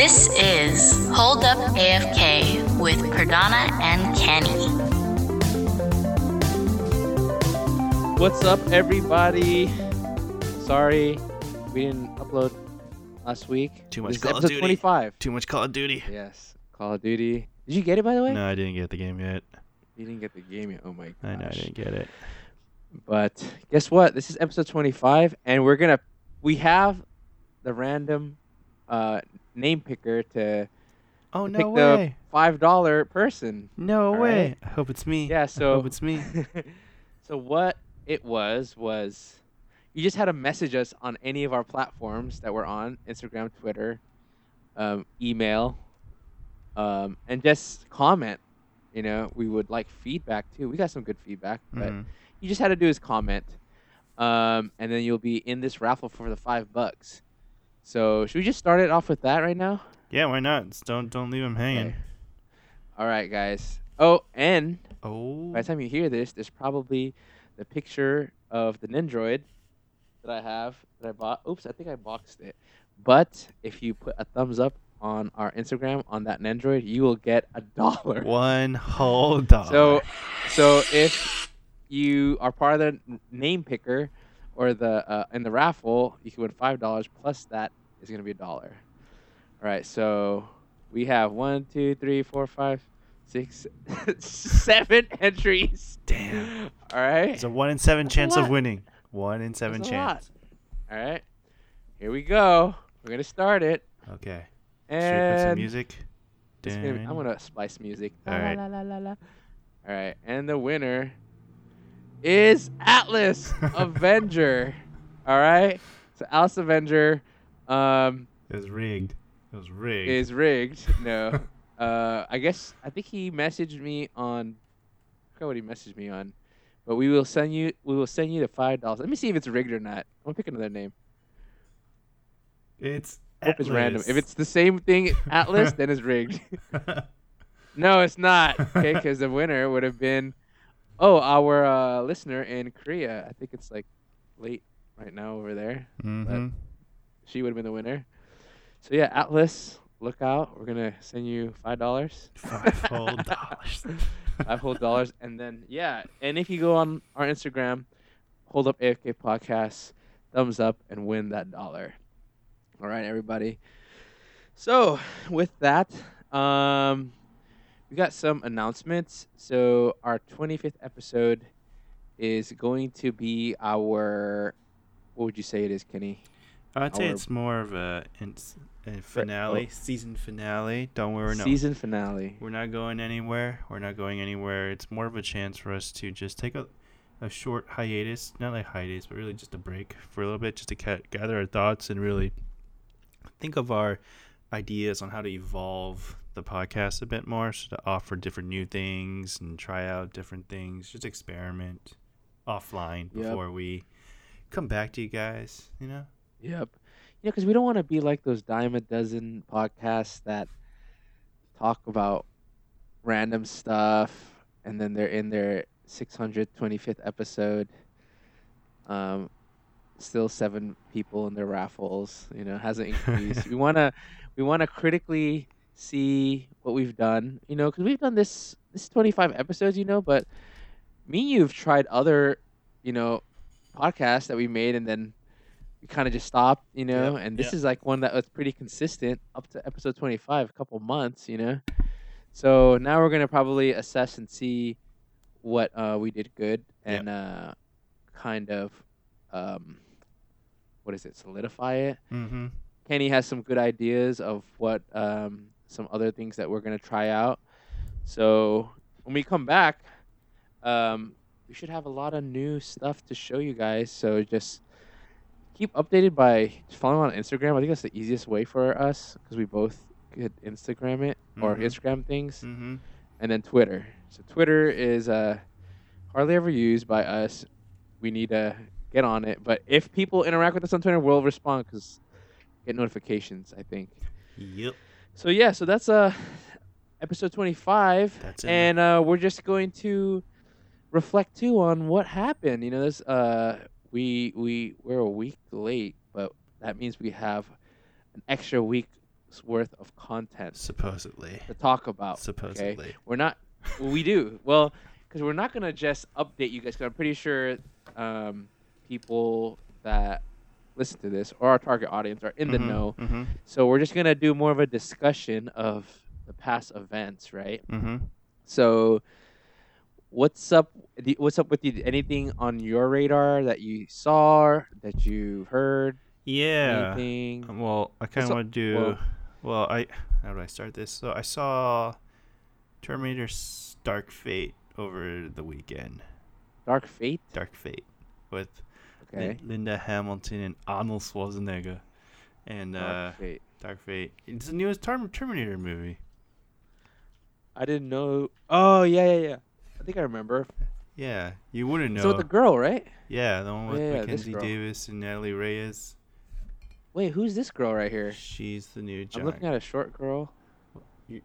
This is Hold Up AFK with Perdana and Kenny. What's up, everybody? Sorry, we didn't upload last week. Too much This is Call of episode Duty. 25. Too much Call of Duty. Yes, Call of Duty. Did you get it, by the way? No, I didn't get the game yet. You didn't get the game yet. Oh my gosh. I know I didn't get it. But guess what? This is episode 25, and we're gonna we have the random uh, name picker to Oh pick no the way! five dollar person. No way! right. I hope it's me. Yeah. I So hope it's me. so what it was was you just had to message us on any of our platforms that we're on Instagram, Twitter, um, email, um, and just comment. You know, we would like feedback too. We got some good feedback, but Mhm. you just had to do is comment, um, and then you'll be in this raffle for the five bucks. So should we just start it off with that right now? Yeah, why not? Just don't don't leave him hanging. Okay. All right, guys. Oh, and Oh. by the time you hear this, there's probably the picture of the Nendroid that I have that I bought. Oops, I think I boxed it. But if you put a thumbs up on our Instagram on that Nendroid, you will get a dollar. One whole dollar. So, so if you are part of the name picker or the uh, in the raffle, you can win five dollars plus that is gonna be a dollar. All right, so we have one, two, three, four, five, six, seven entries. Damn. All right. It's a one in seven That's chance of winning. One in seven That's chance. All right. Here we go. We're gonna start it. Okay. Should we put And some music? gonna be- I'm gonna splice music. All right. All right, and the winner is Atlas Avenger. All right, so Atlas Avenger um, It was rigged. It was rigged. is rigged. No, uh, I guess I think he messaged me on. I forgot what he messaged me on, but we will send you. We will send you the five dollars. Let me see if it's rigged or not. I'm gonna pick another name. it's Hope it's random. If it's the same thing, Atlas, then it's rigged. No, it's not. Okay, because the winner would have been, oh, our uh, listener in Korea. I think it's like late right now over there. Mhm. She would have been the winner. So yeah, Atlas, look out. We're gonna send you five dollars. Five whole dollars. five whole dollars, and then yeah, and if you go on our Instagram, hold up AFK podcast, thumbs up, and win that dollar. All right, everybody. So with that, um, we got some announcements. So our 25th episode is going to be our. What would you say it is, Kenny? I'd say Our- it's more of a, a finale, oh. season finale. Don't worry, no. Season finale. We're not going anywhere. We're not going anywhere. It's more of a chance for us to just take a, a short hiatus, not like hiatus, but really just a break for a little bit, just to ca- gather our thoughts and really think of our ideas on how to evolve the podcast a bit more, so to offer different new things and try out different things, just experiment offline Yep. before we come back to you guys. You know. Yep. You know, because we don't want to be like those dime a dozen podcasts that talk about random stuff and then they're in their 625th episode. Um, still seven people in their raffles. You know, hasn't increased. we wanna we wanna critically see what we've done. You know, because we've done this this 25 episodes. You know, but me and you've tried other, you know, podcasts that we made and then we kind of just stopped, you know. And this is like one that was pretty consistent up to episode 25, a couple months, you know. So now we're gonna probably assess and see what uh, we did good and uh, kind of um, what is it, solidify it. Mm-hmm. Kenny has some good ideas of what um, some other things that we're gonna try out. So when we come back, um, we should have a lot of new stuff to show you guys. So just keep updated by following on Instagram. I think that's the easiest way for us because we both could Instagram it or Mhm. Instagram things, Mm-hmm. and then Twitter. So Twitter is uh, hardly ever used by us. We need to get on it. But if people interact with us on Twitter, we'll respond because get notifications. I think. Yep. So yeah, so that's uh episode 25 That's it. and uh we're just going to reflect too on what happened. You know, this uh we we we're a week late, but that means we have an extra week's worth of content Supposedly. to talk about. Okay, Supposedly. we're not. well, we do well because we're not gonna just update you guys. Cause I'm pretty sure um, people that listen to this or our target audience are in the Mhm, know. mhm, So we're just gonna do more of a discussion of the past events, right? mhm. So, what's up? What's up with you? Anything on your radar that you saw, that you heard? Yeah. Anything? Well, I kind of want to do. well- Well, I how do I start this? So I saw Terminator Dark Fate over the weekend. Dark Fate. Dark Fate with Okay. Linda Hamilton and Arnold Schwarzenegger, and uh, Dark Fate. Dark Fate. It's the newest Term- Terminator movie. I didn't know. Oh yeah, yeah, yeah. I think I remember. Yeah, you wouldn't know. So with the girl, right? yeah, the one with Yeah, Mackenzie. Davis and Natalie Reyes. Wait, who's this girl right here? She's the new I'm looking at a short girl.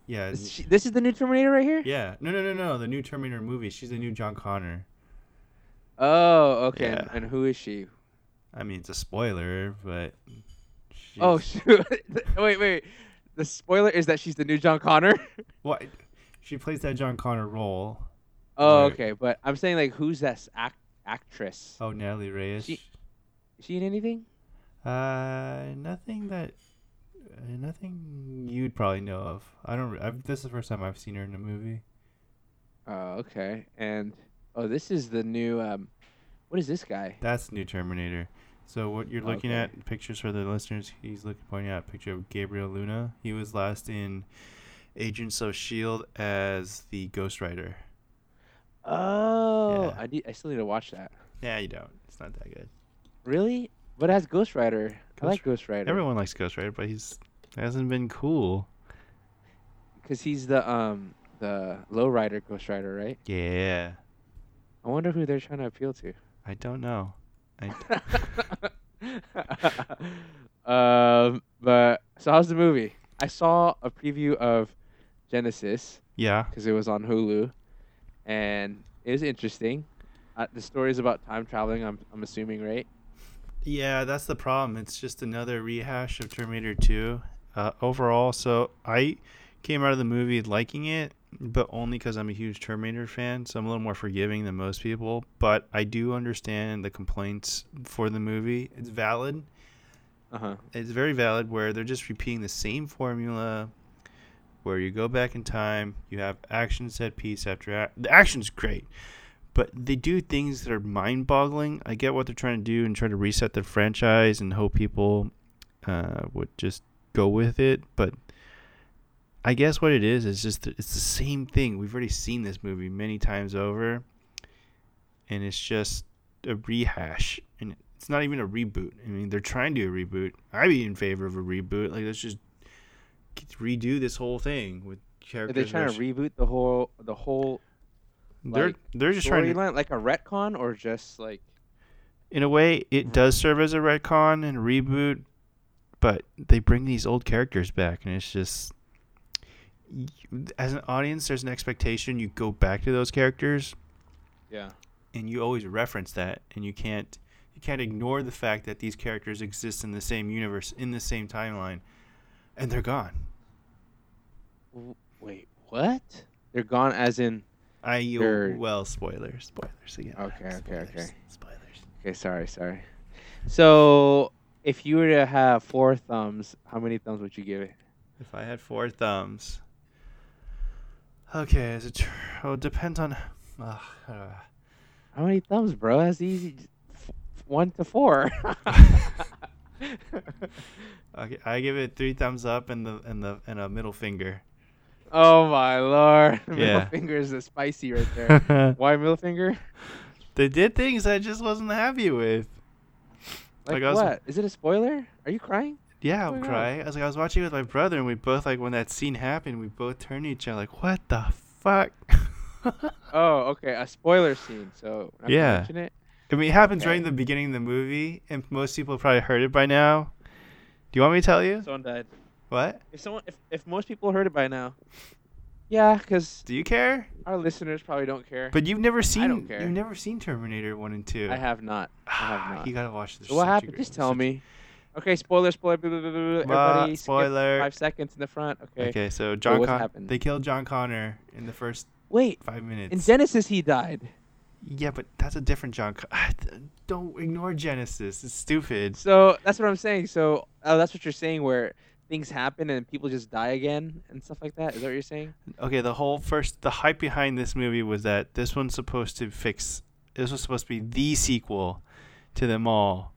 yeah, Is she, this is the new Terminator right here. yeah. No, no, no, no. The new Terminator movie. She's the new John Connor. Oh, okay. and- Yeah. And, who is she? I mean, it's a spoiler, but. Oh shoot! wait, wait. The spoiler is that she's the new John Connor. What? She plays that John Connor role. oh, Right. okay. But I'm saying like, who's that act- actress? Oh, Natalie Reyes. She- Is she in anything? Uh, nothing that, uh, nothing you'd probably know of. I don't. I've, this is the first time I've seen her in a movie. Oh, okay. And oh, this is the new. Um, what is this guy? That's new Terminator. So what you're looking Okay. at pictures for the listeners. He's looking pointing out a picture of Gabriel Luna. He was last in Agents of Shield as the Ghost Rider. Oh, Yeah. I need. I still need to watch that. Yeah, you don't. It's not that good. Really? But as Ghost Rider, I like Ghost Rider Everyone likes Ghost Rider, but he's hasn't been cool. because he's the um the low rider Ghost Rider, right? Yeah, I wonder who they're trying to appeal to. I don't know. I, um, but so how's the movie? I saw a preview of Genisys yeah, because it was on Hulu, and it was interesting. Uh, the story is about time traveling. I'm I'm assuming, right? Yeah, that's the problem. It's just another rehash of Terminator 2. Uh, overall, so I came out of the movie liking it, but only because I'm a huge Terminator fan, so I'm a little more forgiving than most people. But I do understand the complaints for the movie. It's valid. Uh huh. It's very valid where they're just repeating the same formula where you go back in time, you have action set piece after ac- the action's great. But they do things that are mind boggling. I get what they're trying to do and try to reset the franchise and hope people uh, would just go with it. But I guess what it is is just it's the same thing. We've already seen this movie many times over, and it's just a rehash. And it's not even a reboot. I mean, they're trying to do a reboot. I'd be in favor of a reboot. Like, let's just redo this whole thing with characters. Are they trying to reboot the whole the whole they're like, they're just trying to storyline, like a retcon, or just like in a way it Mhm. does serve as a retcon and reboot but they bring these old characters back and it's just as an audience there's an expectation you go back to those characters yeah. and you always reference that and you can't you can't ignore the fact that these characters exist in the same universe in the same timeline and they're gone Wait, what? They're gone, as in. i oh, They're- well spoilers spoilers again Okay, okay, okay. spoilers Okay, sorry, sorry. So, if you were to have four thumbs, how many thumbs would you give it? If I had four thumbs. Okay, is it tr- oh, depends on. Uh, uh, How many thumbs, bro? That's easy. F- one to four. okay, I give it three thumbs up and the and the and a middle finger. oh my lord! Middle Yeah. finger is a spicy right there. Why middle finger? they did things I just wasn't happy with. Like, Like, I was- what? Is it a spoiler? Are you crying? Yeah, Oh I'm cry. God. I was like, I was watching it with my brother, and we both like when that scene happened, we both turned to each other like, "What the fuck?" Oh, okay, a spoiler scene. So Yeah. it. I mean, it happens right in the beginning of the movie, and most people probably heard it by now. Do you want me to tell you? Someone died. What? If someone, if, if most people heard it by now, yeah, because Do you care? our listeners probably don't care. But you've never seen I don't care. you've never seen Terminator one and two. I have not. I have not. You gotta watch this. What happened? Just tell me. Okay, spoiler, spoiler, blah, blah, blah. Everybody. skip spoiler. Five seconds in the front. Okay. Okay, so John what Con- happened? they killed John Connor in the first Wait, five minutes. in Genisys he died. yeah, but that's a different John. Con- Don't ignore Genisys. It's stupid. So that's what I'm saying. So oh, that's what you're saying, where things happen and people just die again and stuff like that. Is that what you're saying? Okay, the whole first the hype behind this movie was that this one's supposed to fix. This was supposed to be the sequel to them all.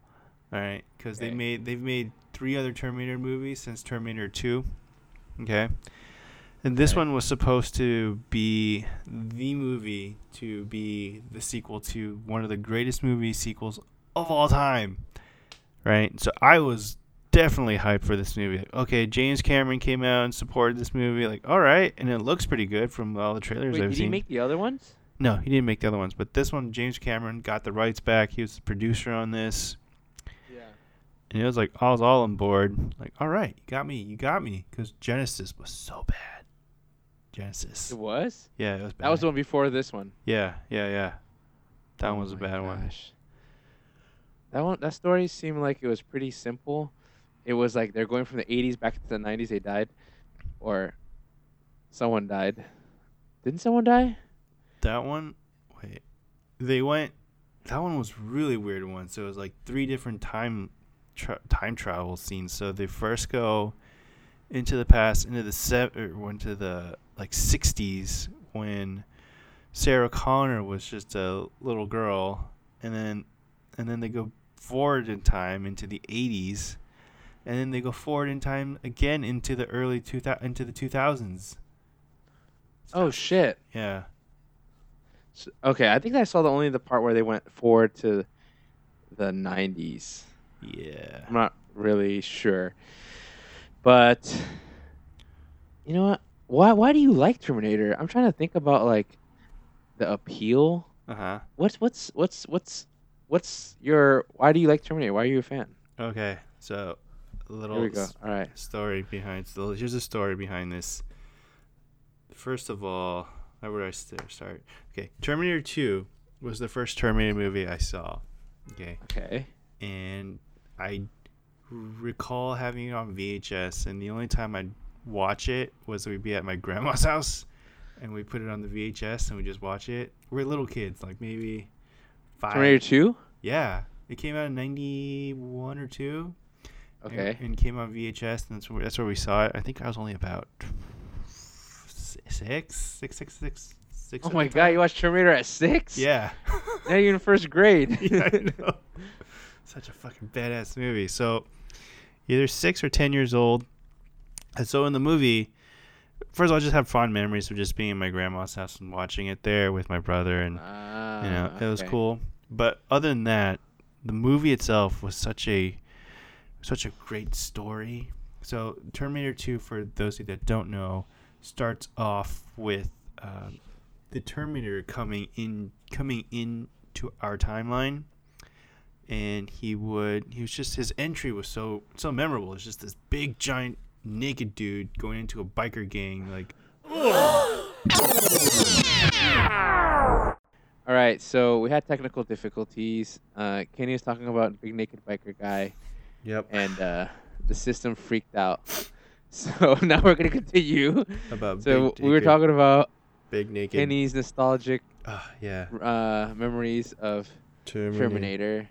All right, because they made they've made three other Terminator movies since Terminator Two. Okay. And this Okay. one was supposed to be the movie to be the sequel to one of the greatest movie sequels of all time. Right? So I was definitely hyped for this movie. Like, okay, James Cameron came out and supported this movie. Like, all right, and it looks pretty good from all the trailers Wait, I've did seen. Did he make the other ones? no, he didn't make the other ones, but this one, James Cameron got the rights back. He was the producer on this. And it was like I was all on board. Like, all right, you got me, you got me, because Genisys was so bad. Genisys, It was. yeah, it was bad. That was the one before this one. Yeah, yeah, yeah. That Oh one was a bad one. That one, that story seemed like it was pretty simple. It was like they're going from the 80s back to the 90s. They died, or someone died. Didn't someone die? That one, wait, they went. That one was really weird one. So it was like three different time tra- time travel scenes. So they first go into the past, into the se- er, or into the like '60s when Sarah Connor was just a little girl, and then and then they go forward in time into the '80s, and then they go forward in time again into the early two thou- into the 2000s. Oh shit. Yeah. S okay, I think I saw the only the part where they went forward to the 90s. Yeah. I'm not really sure, but you know what? Why why do you like Terminator? I'm trying to think about like the appeal. Uh huh. What's what's what's what's what's your why do you like Terminator? Why are you a fan? Okay, so a little Here we go. All right. story behind. So here's a story behind this. First of all, where would I start? Okay, Terminator Two was the first Terminator movie I saw. Okay, Okay. and I recall having it on VHS, and the only time I'd watch it was we'd be at my grandma's house, and we put it on the VHS and we just watch it. We're little kids, like maybe five. Terminator 2? Yeah, it came out in '91 or two. Okay. And, came on VHS, and that's where, that's where we saw it. I think I was only about six, six, six, six, six. Oh my god, you watched Terminator at 6? Yeah. Now you're in first grade. yeah, I know. Such a fucking badass movie. So, either six or ten years old. And so in the movie, first of all, I just have fond memories of just being in my grandma's house and watching it there with my brother, and Ah, you know it was cool. But other than that, the movie itself was such a such a great story. So Terminator 2, for those of you that don't know, starts off with um, the Terminator coming in coming into our timeline, and he would he was just his entry was so so memorable. It's just this big giant naked dude going into a biker gang like All right, so we had technical difficulties. Uh, Kenny was talking about big naked biker guy, yep and uh, the system freaked out. So now we're gonna continue. about big So big we were talking about big naked Kenny's nostalgic Ah, yeah uh, memories of Terminator. Terminator.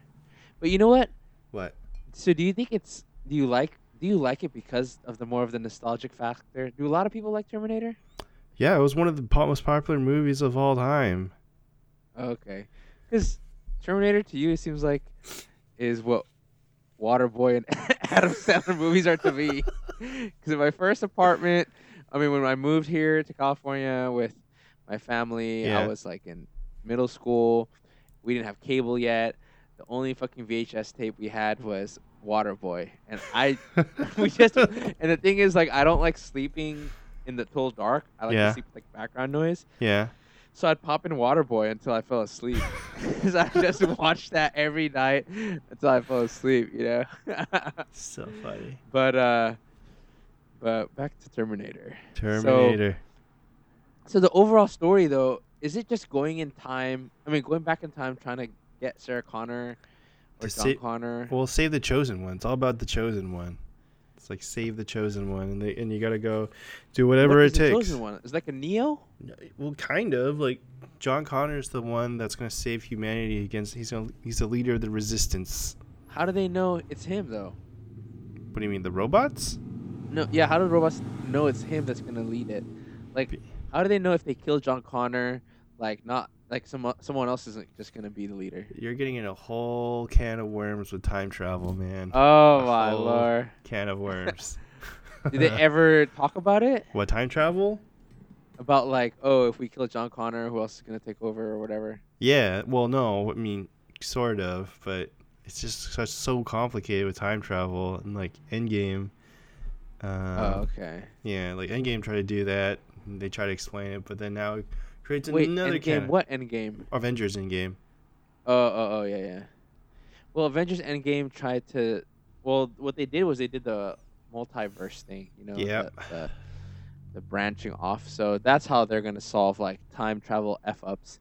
But you know what? What? So do you think it's do you like do you like it because of the more of the nostalgic factor? Do a lot of people like Terminator? Yeah, it was one of the most popular movies of all time. Okay, because Terminator to you it seems like is what Waterboy and Adam Sandler movies are to me. Because in my first apartment, I mean, when I moved here to California with my family, Yeah. I was like in middle school. We didn't have cable yet. The only fucking VHS tape we had was Waterboy, and I we just and the thing is like I don't like sleeping in the total dark. I like Yeah. to sleep with like background noise. yeah. So I'd pop in Waterboy until I fell asleep. 'Cause I just watched that every night until I fell asleep, you know. So funny. but uh, but back to Terminator. Terminator. So the overall story, though, is it just going in time? I mean, going back in time, trying to get Sarah Connor, or John Connor. Well, save the chosen one. It's all about the chosen one. It's like save the chosen one, and they, and you gotta go do whatever What it is the takes. chosen one? It's like a Neo. Well, kind of like John Connor is the one that's gonna save humanity against. He's gonna, he's the leader of the resistance. How do they know it's him though? What do you mean, the robots? No, yeah. How do robots know it's him that's gonna lead it? Like, how do they know if they kill John Connor? Like, not like some someone else isn't just gonna be the leader. You're getting in a whole can of worms with time travel, man. Oh A my lord! Can of worms. Did they ever talk about it? what time travel? About like, oh, if we kill John Connor, who else is gonna take over or whatever? Yeah. Well, no. I mean, sort of, but it's just such so complicated with time travel and like Endgame. Um, oh, okay. Yeah, like Endgame tried to do that. And they try to explain it, but then now creates Wait, another can. What Endgame? Avengers Endgame. Oh, oh, oh, yeah, yeah. Well, Avengers Endgame tried to. Well, what they did was they did the multiverse thing. You know. Yep. The, the, the branching off. So that's how they're gonna solve like time travel f ups.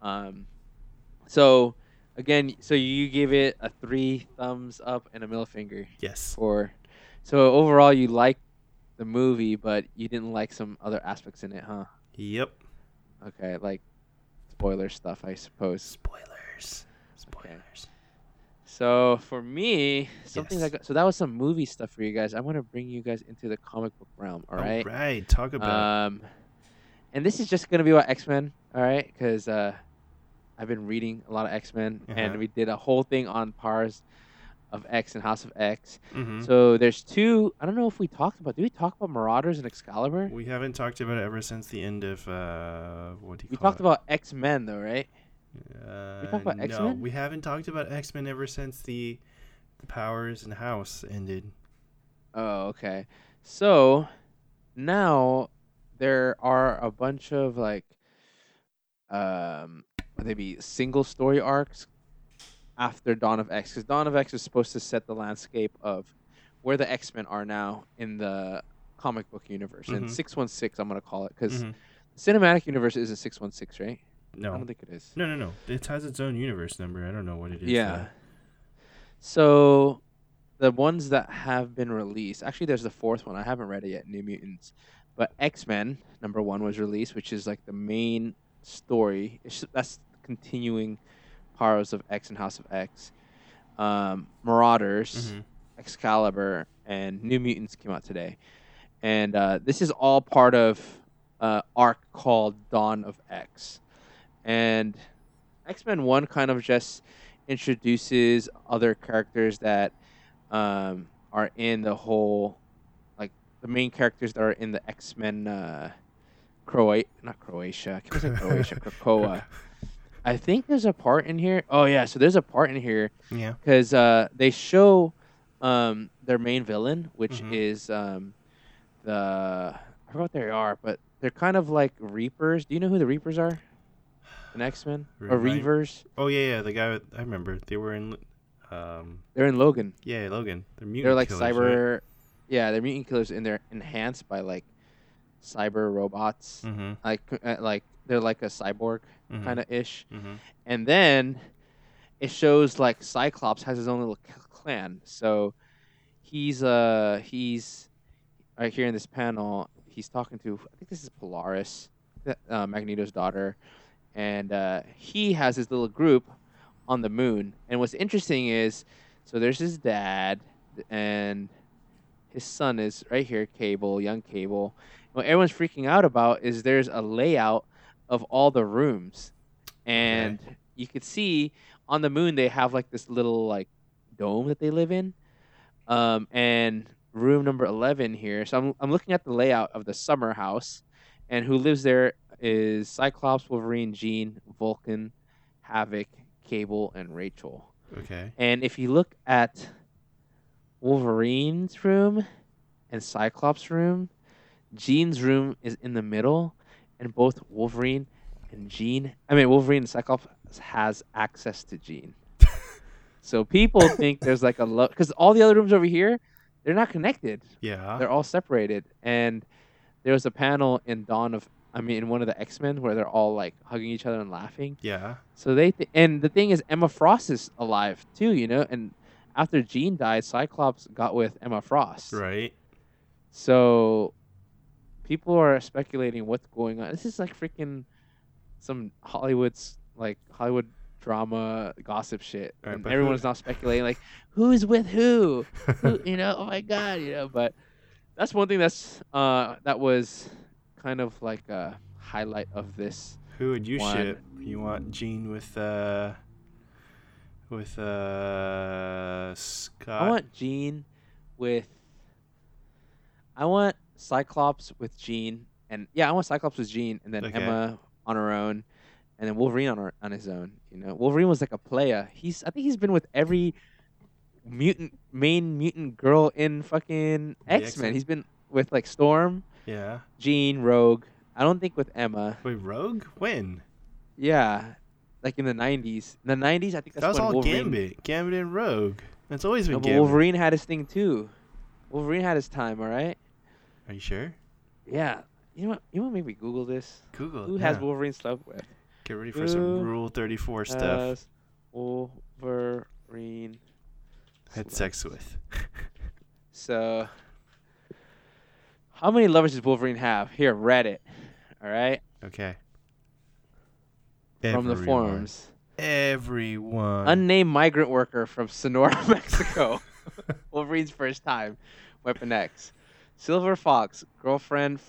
Um. So, again, so you gave it a three thumbs up and a middle finger Yes. for. So overall, you like the movie, but you didn't like some other aspects in it, huh? Yep. Okay, like spoiler stuff, I suppose. Spoilers. Spoilers. So for me, something Yes. like so that was some movie stuff for you guys. I want to bring you guys into the comic book realm. All right. All right. Talk about. Um, and this is just gonna be about X Men. All right, because uh, I've been reading a lot of X Men, and Uh-huh. we did a whole thing on Powers of X and House of X. Mhm. So there's two. I don't know if we talked about. Did we talk about Marauders and Excalibur? We haven't talked about it ever since the end of uh, what do you We talked it? about X Men though, right? Uh, talked about X-Men? we haven't talked about X Men ever since the the Powers and House ended. Oh, okay. So now there are a bunch of like um maybe single story arcs after Dawn of X because Dawn of X is supposed to set the landscape of where the X Men are now in the comic book universe. And Mhm. six one six, I'm gonna call it because Mhm. cinematic universe isn't six one six, right? No, I don't think it is. No, no, no. It has its own universe number. I don't know what it is. Yeah. though. So the ones that have been released, actually, there's the fourth one. I haven't read it yet, New Mutants. But X Men number one was released, which is like the main story. It's, that's continuing Powers of X and House of X. Um, Marauders, Mhm. Excalibur, and New Mutants came out today, and uh, this is all part of uh, arc called Dawn of X, and X Men One kind of just introduces other characters that um, are in the whole, like the main characters that are in the X Men. Uh, Croatia, not Croatia. I keep saying Croatia, Krakoa. I think there's a part in here. Oh yeah, so there's a part in here Yeah. because uh, they show um, their main villain, which Mhm. is um, the I forgot what they are, but they're kind of like Reapers. Do you know who the Reapers are? In X Men or Reavers? Oh yeah, yeah. The guy with, I remember. They were in. Um. They're in Logan. Yeah, Logan. They're mutant. they're like killers, right? cyber. Yeah, they're mutant killers, and they're enhanced by like cyber robots. Mhm. Like uh, like they're like a cyborg Mhm. kind of ish. Mhm. and then it shows like Cyclops has his own little clan. So he's uh he's right here in this panel. He's talking to I think this is Polaris, uh, Magneto's daughter, and uh, he has his little group on the moon. And what's interesting is, so there's his dad and his son is right here, Cable, young Cable. What everyone's freaking out about is there's a layout of all the rooms, and you could see on the moon they have like this little like dome that they live in, um, and room number eleven here. So I'm I'm looking at the layout of the summer house, and who lives there is Cyclops, Wolverine, Jean, Vulcan, Havoc, Cable, and Rachel. Okay. And if you look at Wolverine's room and Cyclops' room, Jean's room is in the middle, and both Wolverine and Jean, I mean Wolverine and Cyclops has access to Jean. so people think there's like a love because all the other rooms over here, they're not connected. Yeah. They're all separated. And there was a panel in Dawn of I mean, in one of the X Men where they're all like hugging each other and laughing. Yeah. So they th- and the thing is, Emma Frost is alive too, you know. And after Jean died, Cyclops got with Emma Frost. Right. So people are speculating what's going on. This is like freaking some Hollywood's like Hollywood drama gossip shit. Right, and everyone's now speculating like who's with who? who you know, oh my god, you know, but that's one thing that's uh that was kind of like a highlight of this. Who would you One. ship? You want Jean with uh with uh Scott? I want Jean with I want Cyclops with Jean and yeah, I want Cyclops with Jean and then Okay. Emma on her own and then Wolverine on her, on his own. You know, Wolverine was like a player. He's I think he's been with every mutant main mutant girl in fucking X Men. He's been with like Storm, yeah. Jean, Rogue. I don't think with Emma. Wait, Rogue? When? Yeah, like in the '90s. In the '90s, I think that's that was when all Wolverine. Gambit. Gambit and Rogue. That's always been No, Wolverine had his thing too. Wolverine had his time. All right. Are you sure? Yeah. You know what? You want to maybe Google this? Google. Who it, has. Wolverine slept with? Get ready for some Rule 34 stuff. Wolverine Had slept- sex with. So, how many lovers does Wolverine have? Here, Reddit. All right, okay. from the forums. Everyone. Unnamed migrant worker from Sonora, Mexico. Wolverine's first time. Weapon X. Silver Fox, girlfriend,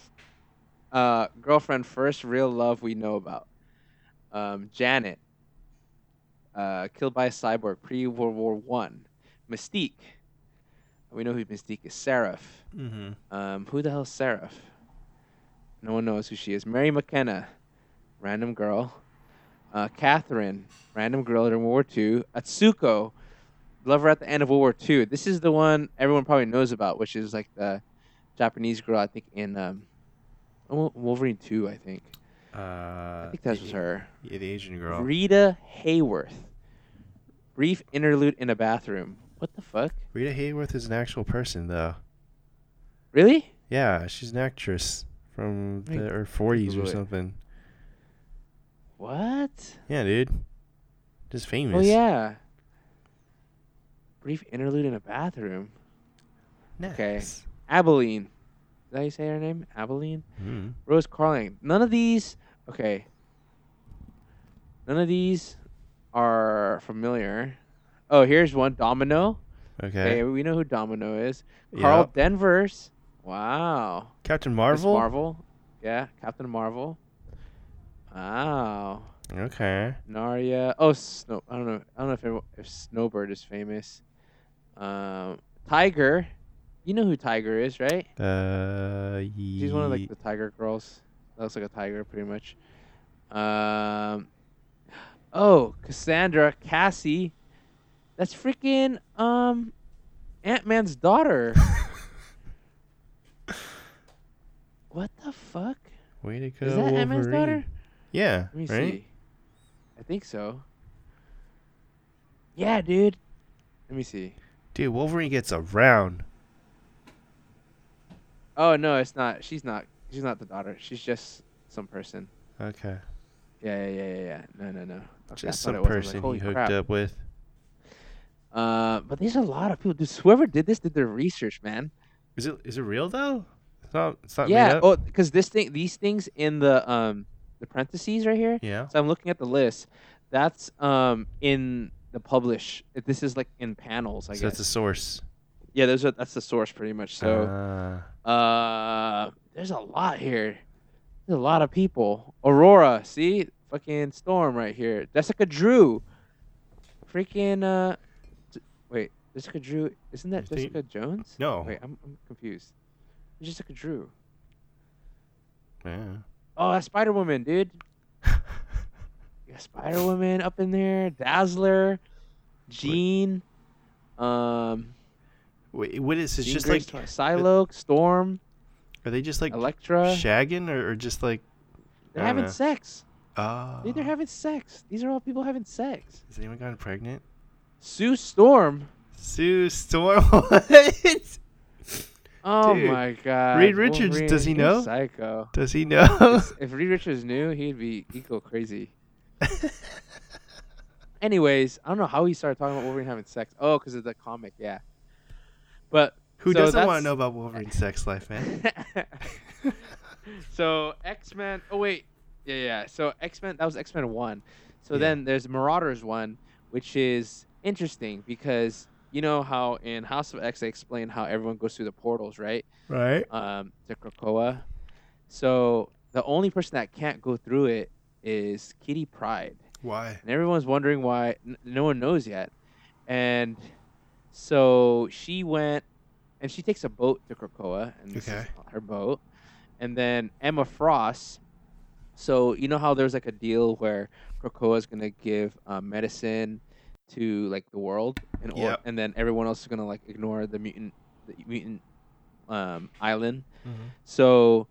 uh, girlfriend, first real love we know about. Um, Janet, uh, killed by a cyborg pre World War One. Mystique, we know who Mystique is. Seraph, mm-hmm. um, who the hell's Seraph? No one knows who she is. Mary McKenna, random girl. Uh, Catherine, random girl during World War II. Atsuko, lover at the end of World War II. This is the one everyone probably knows about, which is like the Japanese girl, I think, in um, Wolverine 2, I think. Uh, I think that was her. Yeah, the Asian girl. Rita Hayworth. Brief interlude in a bathroom. What the fuck? Rita Hayworth is an actual person, though. Really? Yeah, she's an actress from the or 40s or something. What? Yeah, dude. Just famous. Oh yeah. Brief interlude in a bathroom. okay. Abilene. Is that how you say her name? Abilene? Mm. Rose Carling. None of these okay. None of these are familiar. Oh, here's one. Domino. Okay. Okay, we know who Domino is. Carol Yep. Danvers. Wow. Captain Miss Marvel. Marvel. Yeah, Captain Marvel. Wow. Okay. Narya. Oh, Snow. I don't know. I don't know if if Snowbird is famous. Um, Tiger. You know who Tiger is, right? Uh, She's one of like the Tiger girls. That looks like a tiger, pretty much. Um. Oh, Cassandra Cassie. That's freaking um, Ant Man's daughter. what the fuck? Way to go, Is that Ant Man's Wolverine. daughter? Yeah. Let me right? see. I think so. Yeah, dude. Let me see. Dude, Wolverine gets around. Oh no, it's not. She's not. She's not the daughter. She's just some person. Okay. Yeah, yeah, yeah, yeah. yeah. No, no, no. Okay, Just some it was. I was person like, he hooked crap. up with. Uh, but there's a lot of people. Dude, whoever did this did their research, man. Is it is it real though? It's not. It's not yeah. Oh, because this thing, these things in the um, the parentheses right here. Yeah. So I'm looking at the list. That's um in the publish. This is like in panels. I so guess. that's a source. Yeah, those are that's the source pretty much. So. Uh, Uh, there's a lot here. There's a lot of people. Aurora, see, fucking Storm right here. Jessica Drew. Freaking uh, d- wait, Jessica Drew. Isn't that You think- Jessica Jones? no. Wait, I'm I'm confused. Who's Jessica Drew. Yeah. Oh, that's Spider Woman, dude. Yeah, Spider Woman up in there. Dazzler, Jean. Um, Wait, what is it? Jean Just Grey, like Psylocke, Storm, are they just like Elektra. shagging or, or just like? They're having know. sex. Oh. They're having sex. These are all people having sex. Has anyone gotten pregnant? Sue Storm. Sue Storm. What? Oh Dude, my god. Reed Richards, does he know? Psycho. Does he know? if Reed Richards knew, he'd be he'd crazy. Anyways, I don't know how he started talking about Wolverine having sex. Oh, because of the comic, yeah. But Who So doesn't want to know about Wolverine's sex life, man? so X Men. Oh wait, yeah, yeah. So X Men. That was X Men one. So Yeah. then there's Marauders one, which is interesting because you know how in House of X they explain how everyone goes through the portals, right? right? Um, to Krakoa. So the only person that can't go through it is Kitty Pryde, Why? and everyone's wondering why. N- no one knows yet, and so she went, and she takes a boat to Krakoa, and this is her boat, and then Emma Frost. So you know how there's like a deal where Krakoa is gonna give uh, medicine to like the world, and or, Yep. and then everyone else is gonna like ignore the mutant, the mutant um, island. Mm-hmm. So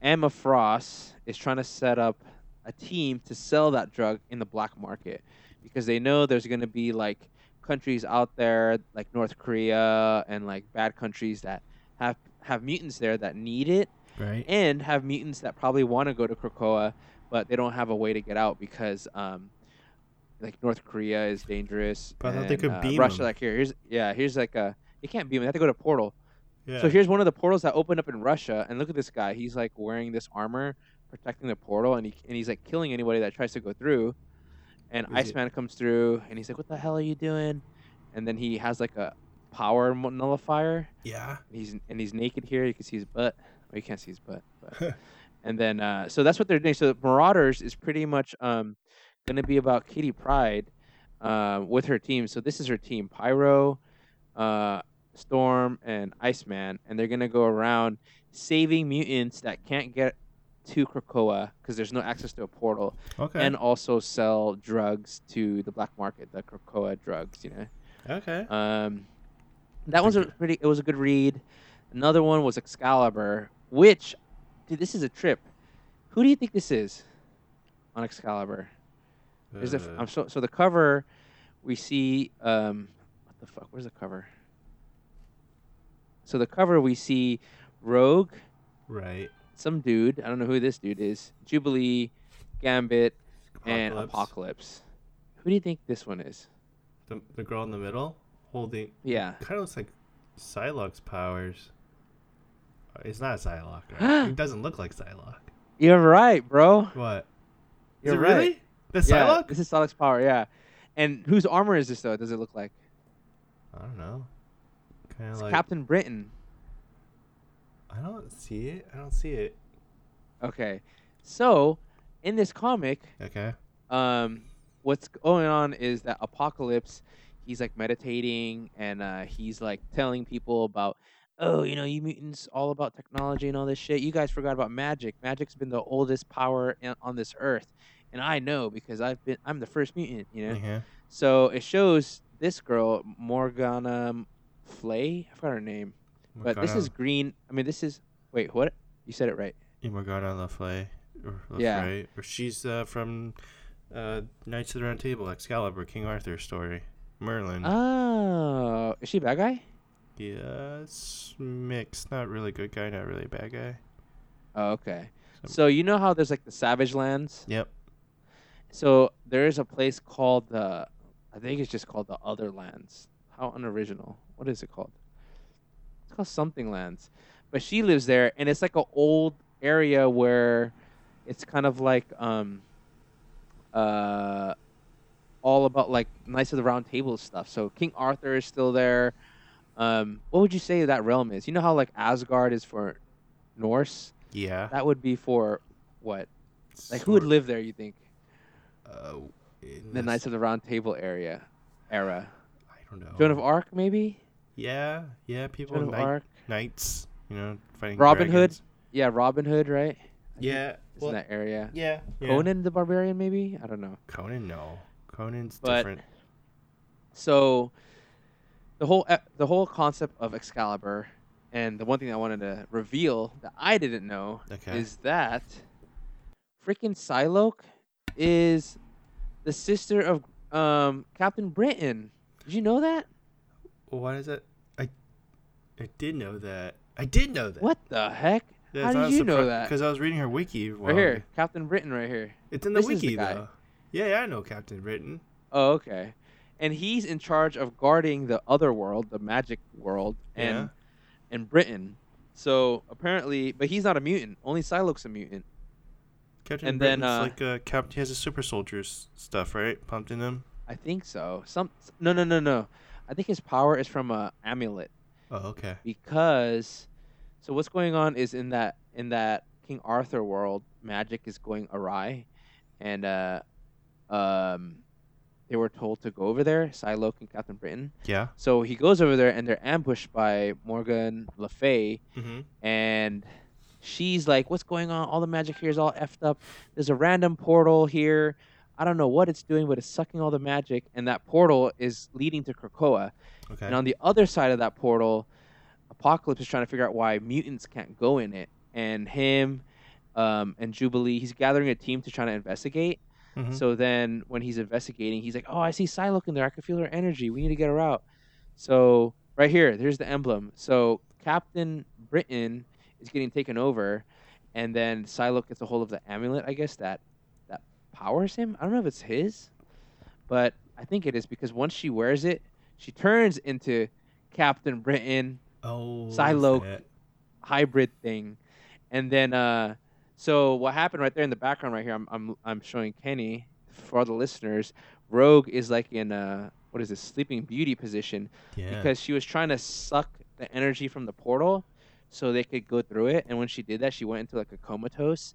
Emma Frost is trying to set up a team to sell that drug in the black market because they know there's going to be like countries out there like North Korea and like bad countries that have have mutants there that need it Right. and have mutants that probably want to go to Krakoa but they don't have a way to get out because um like North Korea is dangerous. But I thought they could uh, beam Russia. 'em. Like here, here's yeah, here's like a you can't beam. 'em, They have to go to portal. Yeah. So here's one of the portals that opened up in Russia, and look at this guy. He's like wearing this armor, protecting the portal, and he and he's like killing anybody that tries to go through. And Is it- Iceman comes through, and he's like, "What the hell are you doing?" And then he has like a power nullifier. yeah. And he's and he's naked here. You can see his butt. Well, you can't see his butt. But. and then uh, so that's what they're doing. So Marauders is pretty much um, going to be about Kitty Pryde uh, with her team. So this is her team: Pyro, uh, Storm, and Iceman, and they're going to go around saving mutants that can't get to Krakoa because there's no access to a portal, Okay. and also sell drugs to the black market, the Krakoa drugs. You know. okay. Um, that one's a pretty. It was a good read. Another one was Excalibur, which, dude, this is a trip. Who do you think this is on Excalibur? Is it? Uh, I'm so so the cover. We see um, what the fuck? Where's the cover? So the cover we see Rogue, right. Some dude. I don't know who this dude is. Jubilee, Gambit, and Apocalypse. Apocalypse. Who do you think this one is? The, the girl in the middle holding Yeah. kind of looks like Psylocke's powers. Uh, It's not Psylocke. Right? it doesn't look like Psylocke. You're right, bro. What? You're Is it right. really? The Yeah, Psylocke? this is Psylocke's power, yeah. And whose armor is this though? Does it look like? I don't know. Kind It's of like. Captain Britain. I don't see it. I don't see it. Okay. So, in this comic, Okay. um, what's going on is that Apocalypse, he's like meditating and uh, he's like telling people about, oh, you know, you mutants all about technology and all this shit. You guys forgot about magic. Magic's been the oldest power in, on this earth, and I know because I've been. I'm the first mutant. You know. Yeah. So it shows this girl Morgana Le Fay. I forgot her name. But this is green. I mean, this is. Wait, what? You said it right. Morgana Le Fay. Or Le Yeah. Fay, Or she's uh, from uh, Knights of the Round Table, Excalibur, King Arthur story. Merlin. Oh, is she a bad guy? yeah, it's mixed. Not really good guy, not really bad guy. Oh, okay. So- So you know how there's like the Savage Lands. Yep. So there is a place called the. I think it's just called the Other Lands. How unoriginal. What is it called? It's called something lands. But she lives there, and it's like an old area where it's kind of like um uh all about like Knights of the Round Table stuff. So King Arthur is still there. Um, what would you say that realm is? You know how like Asgard is for Norse? Yeah. That would be for what? Like who would live there? You think Uh, in the Knights of the Round Table area era? I don't know. Joan of Arc, maybe. Yeah, yeah. People of knight, knights, you know, fighting Robin Hood? Yeah, Robin Hood, right? I Yeah. Well, in that area. yeah. yeah. Conan the Barbarian, maybe. I don't know. Conan, no. Conan's But- different. So, the whole the whole concept of Excalibur, and the one thing I wanted to reveal that I didn't know Okay. is that freaking Psylocke is the sister of um, Captain Britain. Did you know that? Why is that? I I did know that. I did know that. What the heck? How did you know that? Because I was reading her wiki. Right here, Captain Britain, right here. It's in the This is the wiki though. Yeah, yeah, I know Captain Britain. Oh, okay. And he's in charge of guarding the other world, the magic world, and Yeah. and Britain. So apparently, but he's not a mutant. Only Psylocke's a mutant. Captain And then, Britain's uh, like uh, Cap. He has a super soldiers stuff, right? Pumped in him. I think so. Some no no no no. I think his power is from a amulet Oh, okay. because. So what's going on is in that in that King Arthur world, magic is going awry, and uh, um, they were told to go over there. Psylocke and Captain Britain. Yeah. So he goes over there, and they're ambushed by Morgan Le Fay, Mm-hmm. and she's like, "What's going on? All the magic here is all effed up. There's a random portal here. I don't know what it's doing, but it's sucking all the magic, and that portal is leading to Krakoa. Okay. And on the other side of that portal, Apocalypse is trying to figure out why mutants can't go in it, and him." Um, and Jubilee, he's gathering a team to try to investigate. Mhm. So then, when he's investigating, he's like, "Oh, I see Psylocke in there. I can feel her energy. We need to get her out." So right here, there's the emblem. So Captain Britain is getting taken over, and then Psylocke gets a hold of the amulet. I guess that powers him. I don't know if it's his, but I think it is because once she wears it, she turns into Captain Britain oh. Psylocke. hybrid thing. And then uh so what happened right there in the background right here I'm I'm I'm showing Kenny for all the listeners. Rogue is like in a what is this sleeping beauty position Yeah. because she was trying to suck the energy from the portal so they could go through it and when she did that she went into like a comatose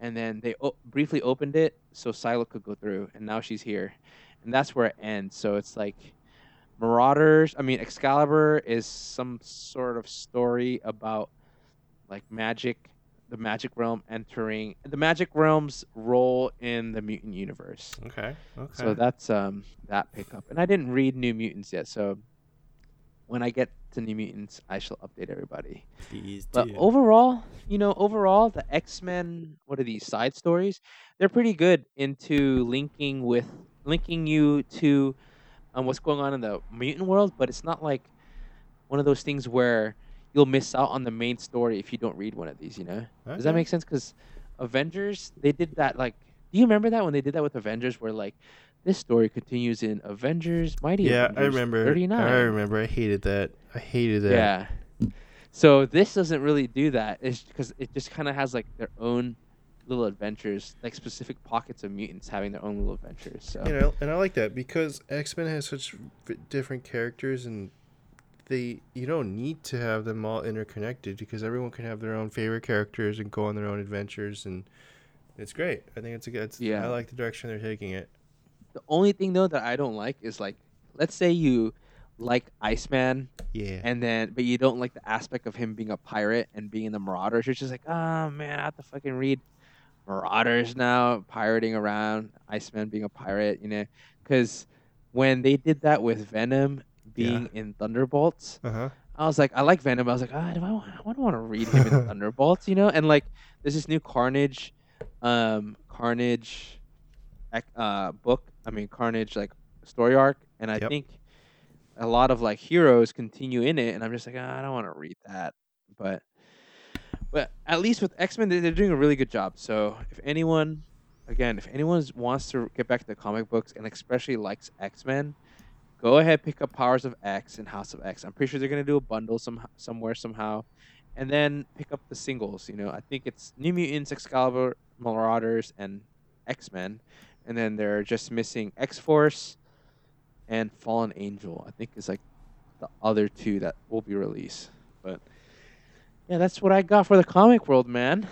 and then they o- briefly opened it so Psylocke could go through and now she's here. And that's where it ends. So it's like Marauders, I mean Excalibur is some sort of story about like magic, the magic realm entering the magic realm's role in the mutant universe. okay. Okay. So that's um that pickup. And I didn't read New Mutants yet, so when I get to New Mutants, I shall update everybody. Please But do. overall, you know, overall, the X Men, what are these side stories? They're pretty good into linking with linking you to um, what's going on in the mutant world. But it's not like one of those things where you'll miss out on the main story if you don't read one of these. You know, does that make sense? Because Avengers, they did that. Like, do you remember that when they did that with Avengers, where like this story continues in Avengers Mighty Yeah, I Avengers remember. 39. I remember. I hated that. I hated that. Yeah. So this doesn't really do that. It's because it just kind of has like their own little adventures, like specific pockets of mutants having their own little adventures. So You know, and I like that because X Men has such different characters, and they you don't need to have them all interconnected because everyone can have their own favorite characters and go on their own adventures, and it's great. I think it's a good. It's, Yeah. I like the direction they're taking it. The only thing though that I don't like is like, let's say you like Iceman, Yeah. and then but you don't like the aspect of him being a pirate and being in the Marauders. You're just like, oh man, I have to fucking read Marauders now, pirating around, Iceman being a pirate, you know, because when they did that with Venom being in Thunderbolts. Uh huh. I was like, I like Venom. but I was like, ah, do I, wa- I don't want to read him in Thunderbolts, you know? And like, there's this new Carnage, um, Carnage, uh, book. I mean, Carnage like story arc, and I Yep. think a lot of like heroes continue in it, and I'm just like, ah, I don't want to read that, but. But at least with X Men, they're doing a really good job. So if anyone, again, if anyone wants to get back to the comic books and especially likes X Men, go ahead pick up Powers of X and House of X. I'm pretty sure they're gonna do a bundle some somewhere somehow, and then pick up the singles. You know, I think it's New Mutants, Excalibur, Marauders, and X Men, and then they're just missing X Force and Fallen Angel. I think is like the other two that will be released. But yeah, that's what I got for the comic world, man.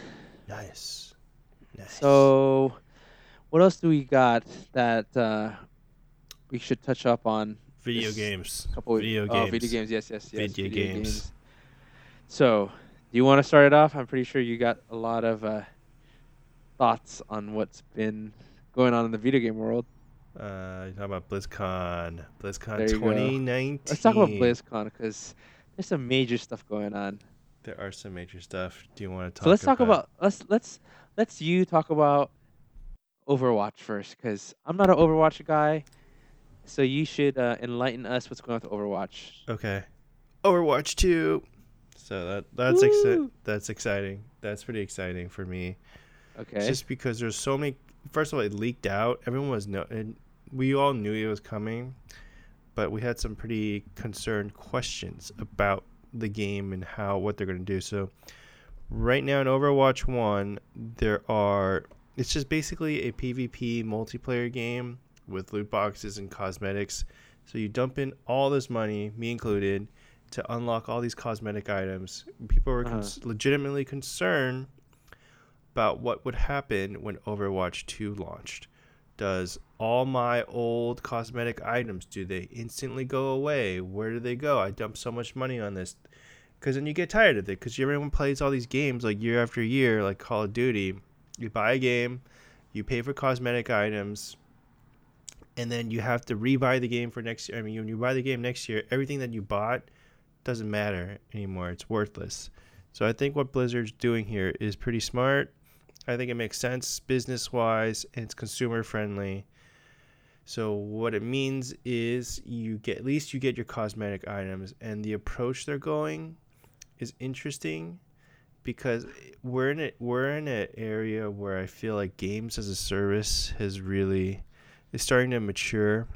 Nice. Nice. So, what else do we got that uh, we should touch up on? video games. couple Video oh, games. video games. Yes, yes, yes. Video games. So, do you want to start it off? I'm pretty sure you got a lot of uh, thoughts on what's been going on in the video game world. Uh, you talking about BlizzCon. BlizzCon There you go. 2019. Let's talk about BlizzCon because there's some major stuff going on. There are some major stuff. Do you want to talk? so let's talk about let's let's let's you talk about Overwatch first because I'm not an Overwatch guy. So you should uh, enlighten us what's going on with Overwatch. Okay. Overwatch 2. So that that's exci- that's exciting. That's pretty exciting for me. Okay. Just because there's so many. First of all, it leaked out. Everyone was no. And we all knew it was coming, but we had some pretty concerned questions about the game and how what they're going to do. So right now in Overwatch One, there are. It's just basically a PvP multiplayer game with loot boxes and cosmetics. So you dump in all this money, me included, to unlock all these cosmetic items. People were uh-huh. cons- legitimately concerned about what would happen when Overwatch 2 launched. Does all my old cosmetic items do they instantly go away? Where do they go? I dumped so much money on this. Cuz then you get tired of it cuz everyone plays all these games like year after year like Call of Duty. You buy a game, you pay for cosmetic items, and then you have to rebuy the game for next year. I mean, when you buy the game next year, everything that you bought doesn't matter anymore. It's worthless. So I think what Blizzard's doing here is pretty smart. I think it makes sense business wise and it's consumer friendly. So what it means is you get at least you get your cosmetic items and the approach they're going is interesting because we're in it we're in an area where I feel like games as a service has really is starting to mature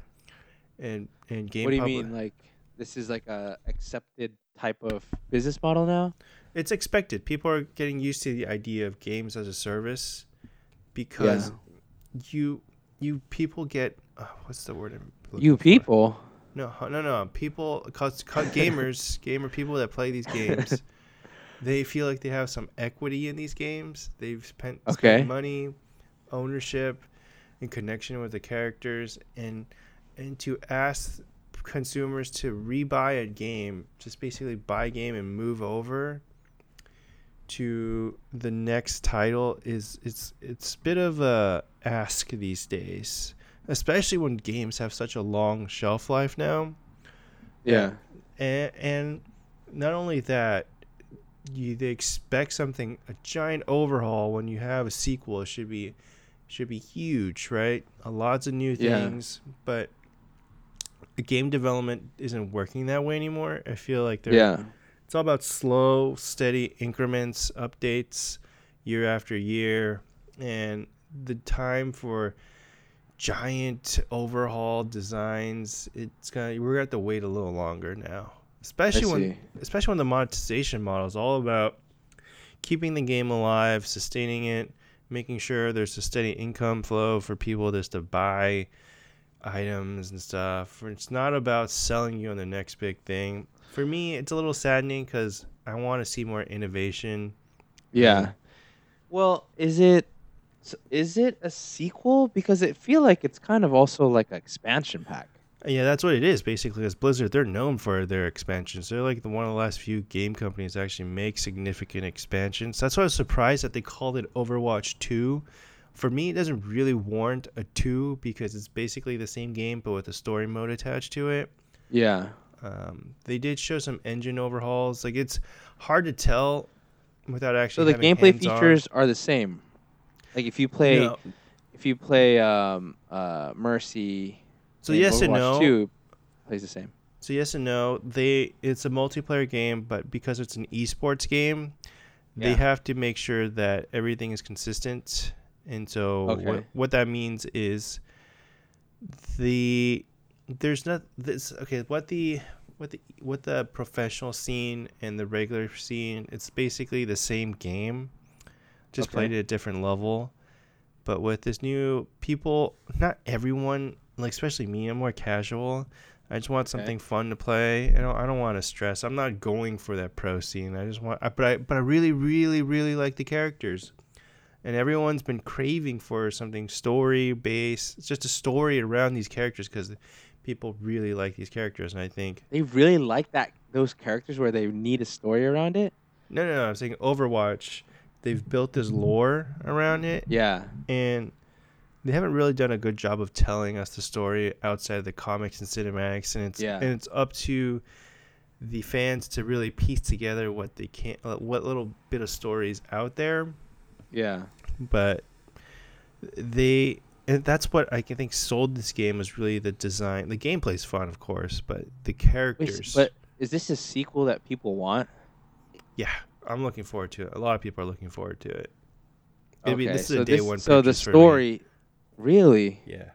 and and game what do you mean? Like this is like a accepted type of business model now? It's expected. People are getting used to the idea of games as a service because you you people get uh, what's the word You for? people. No, no, no. People, cause, cause gamers, gamer people that play these games, they feel like they have some equity in these games. They've spent, spent money, ownership, and connection with the characters, and and to ask consumers to rebuy a game, just basically buy a game and move over to the next title is it's it's a bit of a ask these days especially when games have such a long shelf life now Yeah. and and not only that you they expect something a giant overhaul when you have a sequel it should be should be huge right a lots of new things, Yeah. but game development isn't working that way anymore i feel like they're Yeah. It's all about slow, steady increments, updates year after year, and the time for giant overhaul designs. It's gonna we're gonna have to wait a little longer now, especially when especially when the monetization model is all about keeping the game alive, sustaining it, making sure there's a steady income flow for people just to buy items and stuff. It's not about selling you on the next big thing. For me, it's a little saddening because I want to see more innovation. Yeah. Well, is it is it a sequel? Because it feel like it's kind of also like an expansion pack. Yeah, that's what it is basically. As Blizzard, they're known for their expansions. They're like the one of the last few game companies to actually make significant expansions. That's why I was surprised that they called it Overwatch 2. For me, it doesn't really warrant a 2 because it's basically the same game but with a story mode attached to it. Yeah. Um, they did show some engine overhauls. Like it's hard to tell without actually. So the gameplay features are the same. Like if you play No. if you play um uh Mercy So in yes and no. 2 plays the same. So yes and no. They it's a multiplayer game, but because it's an esports game, they Yeah. have to make sure that everything is consistent. And so what what that means is the there's not this okay what the what the what the professional scene and the regular scene it's basically the same game just Okay. played at a different level. But with this new people not everyone like especially me i'm more casual. I just want Okay. something fun to play. I don't i don't want to stress. I'm not going for that pro scene. I just want I, but i but i really really really like the characters. And everyone's been craving for something story based it's just a story around these characters because people really like these characters and i think They really like that those characters where they need a story around it. no no no i'm saying overwatch they've built this lore around it Yeah. and they haven't really done a good job of telling us the story outside of the comics and cinematics and it's Yeah. and it's up to the fans to really piece together what they can uh, what little bit of stories out there Yeah. but they and that's what I think sold this game was really the design. The gameplay's fun, of course, but the characters. s- but is this a sequel that people want? Yeah, I'm looking forward to it. A lot of people are looking forward to it. I mean, Okay, this is so a day this- one. So the purchase for me. story, really? Yeah,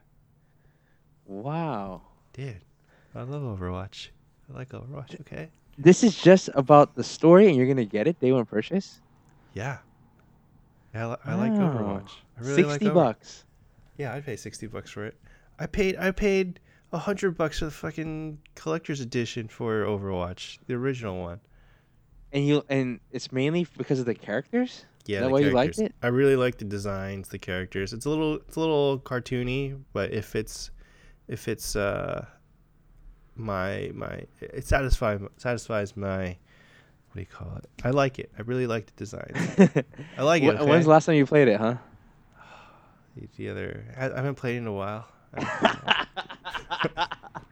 Wow. dude, I love Overwatch. I like Overwatch. Okay. This is just about the story, and you're gonna get it day one purchase. Yeah. I, I like Overwatch. I really like Sixty bucks. Yeah, I'd pay sixty bucks for it. I paid I paid a hundred bucks for the fucking collector's edition for Overwatch, the original one. And you and it's mainly because of the characters. Yeah, that why you liked it? I really like the designs, the characters. It's a little it's a little cartoony, but if it's if it's uh my my it satisfies satisfies my what do you call it? I like it. I really like the design. I like it. Wh- When's the last time you played it, huh? Okay? the other I, I haven't played in a while.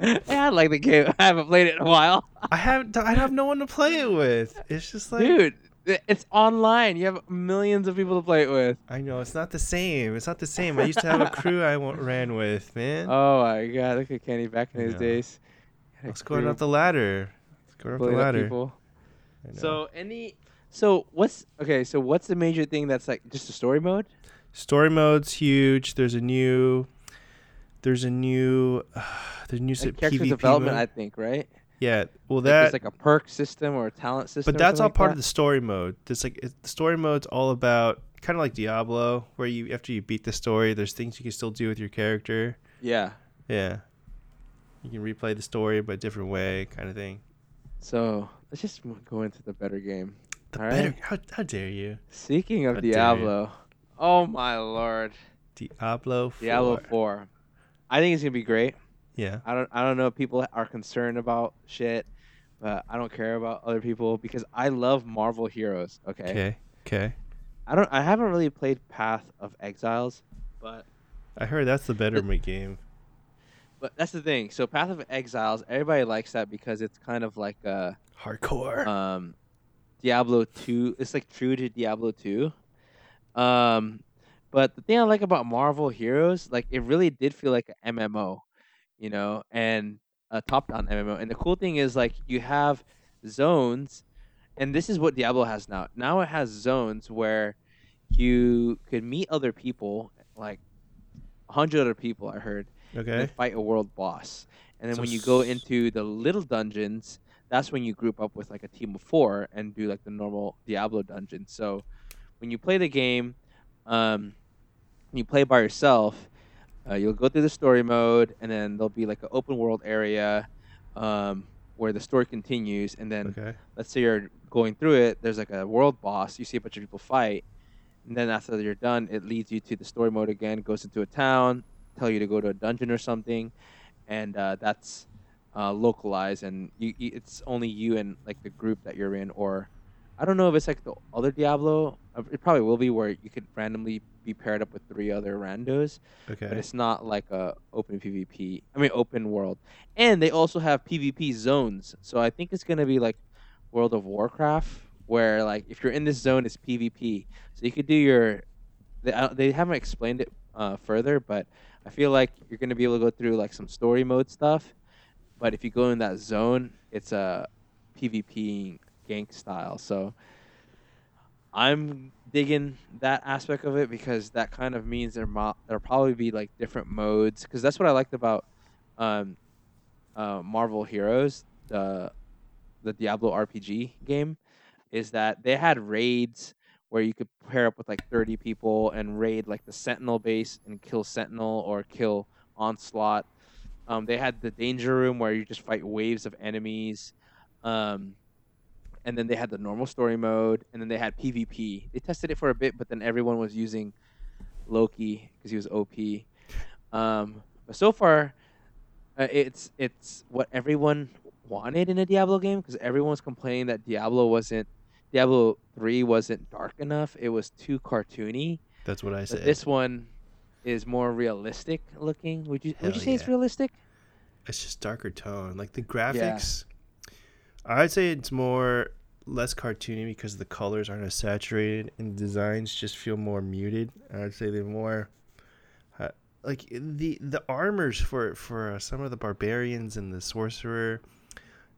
yeah, I like the game. I haven't played it in a while. I have I have no one to play it with. It's just like Dude, it's online. You have millions of people to play it with. I know it's not the same. It's not the same. I used to have a crew I ran with, man. Oh my god, look at Kenny back in his days. Had a Let's go up the ladder. Let's go up the bullying up ladder. people. So any so what's okay, so what's the major thing that's like just a story mode? Story mode's huge. There's a new. There's a new. Uh, there's a new Like character PvP development, mode. I think, right? yeah. Well, Like that. there's like a perk system or a talent system. but that's all something part like of the story mode. This like it, the story mode's all about kind of like Diablo, where you after you beat the story, there's things you can still do with your character. Yeah. Yeah. You can replay the story, but a different way, kind of thing. So let's just go into the better game. The All better. right. How, how dare you? Speaking of How. Diablo, oh my lord, Diablo. 4. Diablo Four. I think it's gonna be great. Yeah. I don't I don't know if people are concerned about shit, but I don't care about other people because I love Marvel heroes. Okay. Okay. Okay. I don't I haven't really played Path of Exiles, but I heard that's the better ma- game. but that's the thing. So Path of Exiles, everybody likes that because it's kind of like a Hardcore. um Diablo 2. It's like true to Diablo 2. Um but the thing I like about Marvel Heroes, like it really did feel like an MMO, you know, and a top-down MMO. And the cool thing is like you have zones and this is what Diablo has now. Now it has zones where you could meet other people, like 100 other people I heard, and okay. fight a world boss. And then So when you go into the little dungeons, that's when you group up with like a team of four and do like the normal Diablo dungeon. So when you play the game, um, you play by yourself, uh, you'll go through the story mode, and then there'll be like an open world area um, where the story continues. And then Okay. let's say you're going through it, there's like a world boss. You see a bunch of people fight, and then after you're done, it leads you to the story mode again. Goes into a town, tell you to go to a dungeon or something, and uh, that's uh, localized, and you, it's only you and like the group that you're in, or I don't know if it's like the other Diablo. Uh, It probably will be where you could randomly be paired up with three other randos, Okay. but it's not like a open PvP. I mean, open world, and they also have PvP zones. So I think it's gonna be like World of Warcraft, where like if you're in this zone, it's PvP. So you could do your. They, they haven't explained it uh, further, but I feel like you're gonna be able to go through like some story mode stuff. But if you go in that zone, it's a PvP gank style. So I'm digging that aspect of it because that kind of means there mo- there'll probably be like different modes because that's what I liked about um, uh, Marvel Heroes, the the Diablo RPG game, is that they had raids where you could pair up with like 30 people and raid like the Sentinel base and kill Sentinel or kill Onslaught. Um, they had the Danger Room where you just fight waves of enemies. Um, and then they had the normal story mode, and then they had PvP. They tested it for a bit, but then everyone was using Loki because he was OP. Um, but so far, uh, it's it's what everyone wanted in a Diablo game because everyone was complaining that Diablo wasn't Diablo three wasn't dark enough. It was too cartoony. That's what I But said. this one is more realistic looking. Would you would you say it's realistic? it's just darker tone. Like the graphics, I'd say it's more less cartoony because the colors aren't as saturated and the designs just feel more muted. I'd say they're more uh, like the the armors for for uh, some of the barbarians and the sorcerer.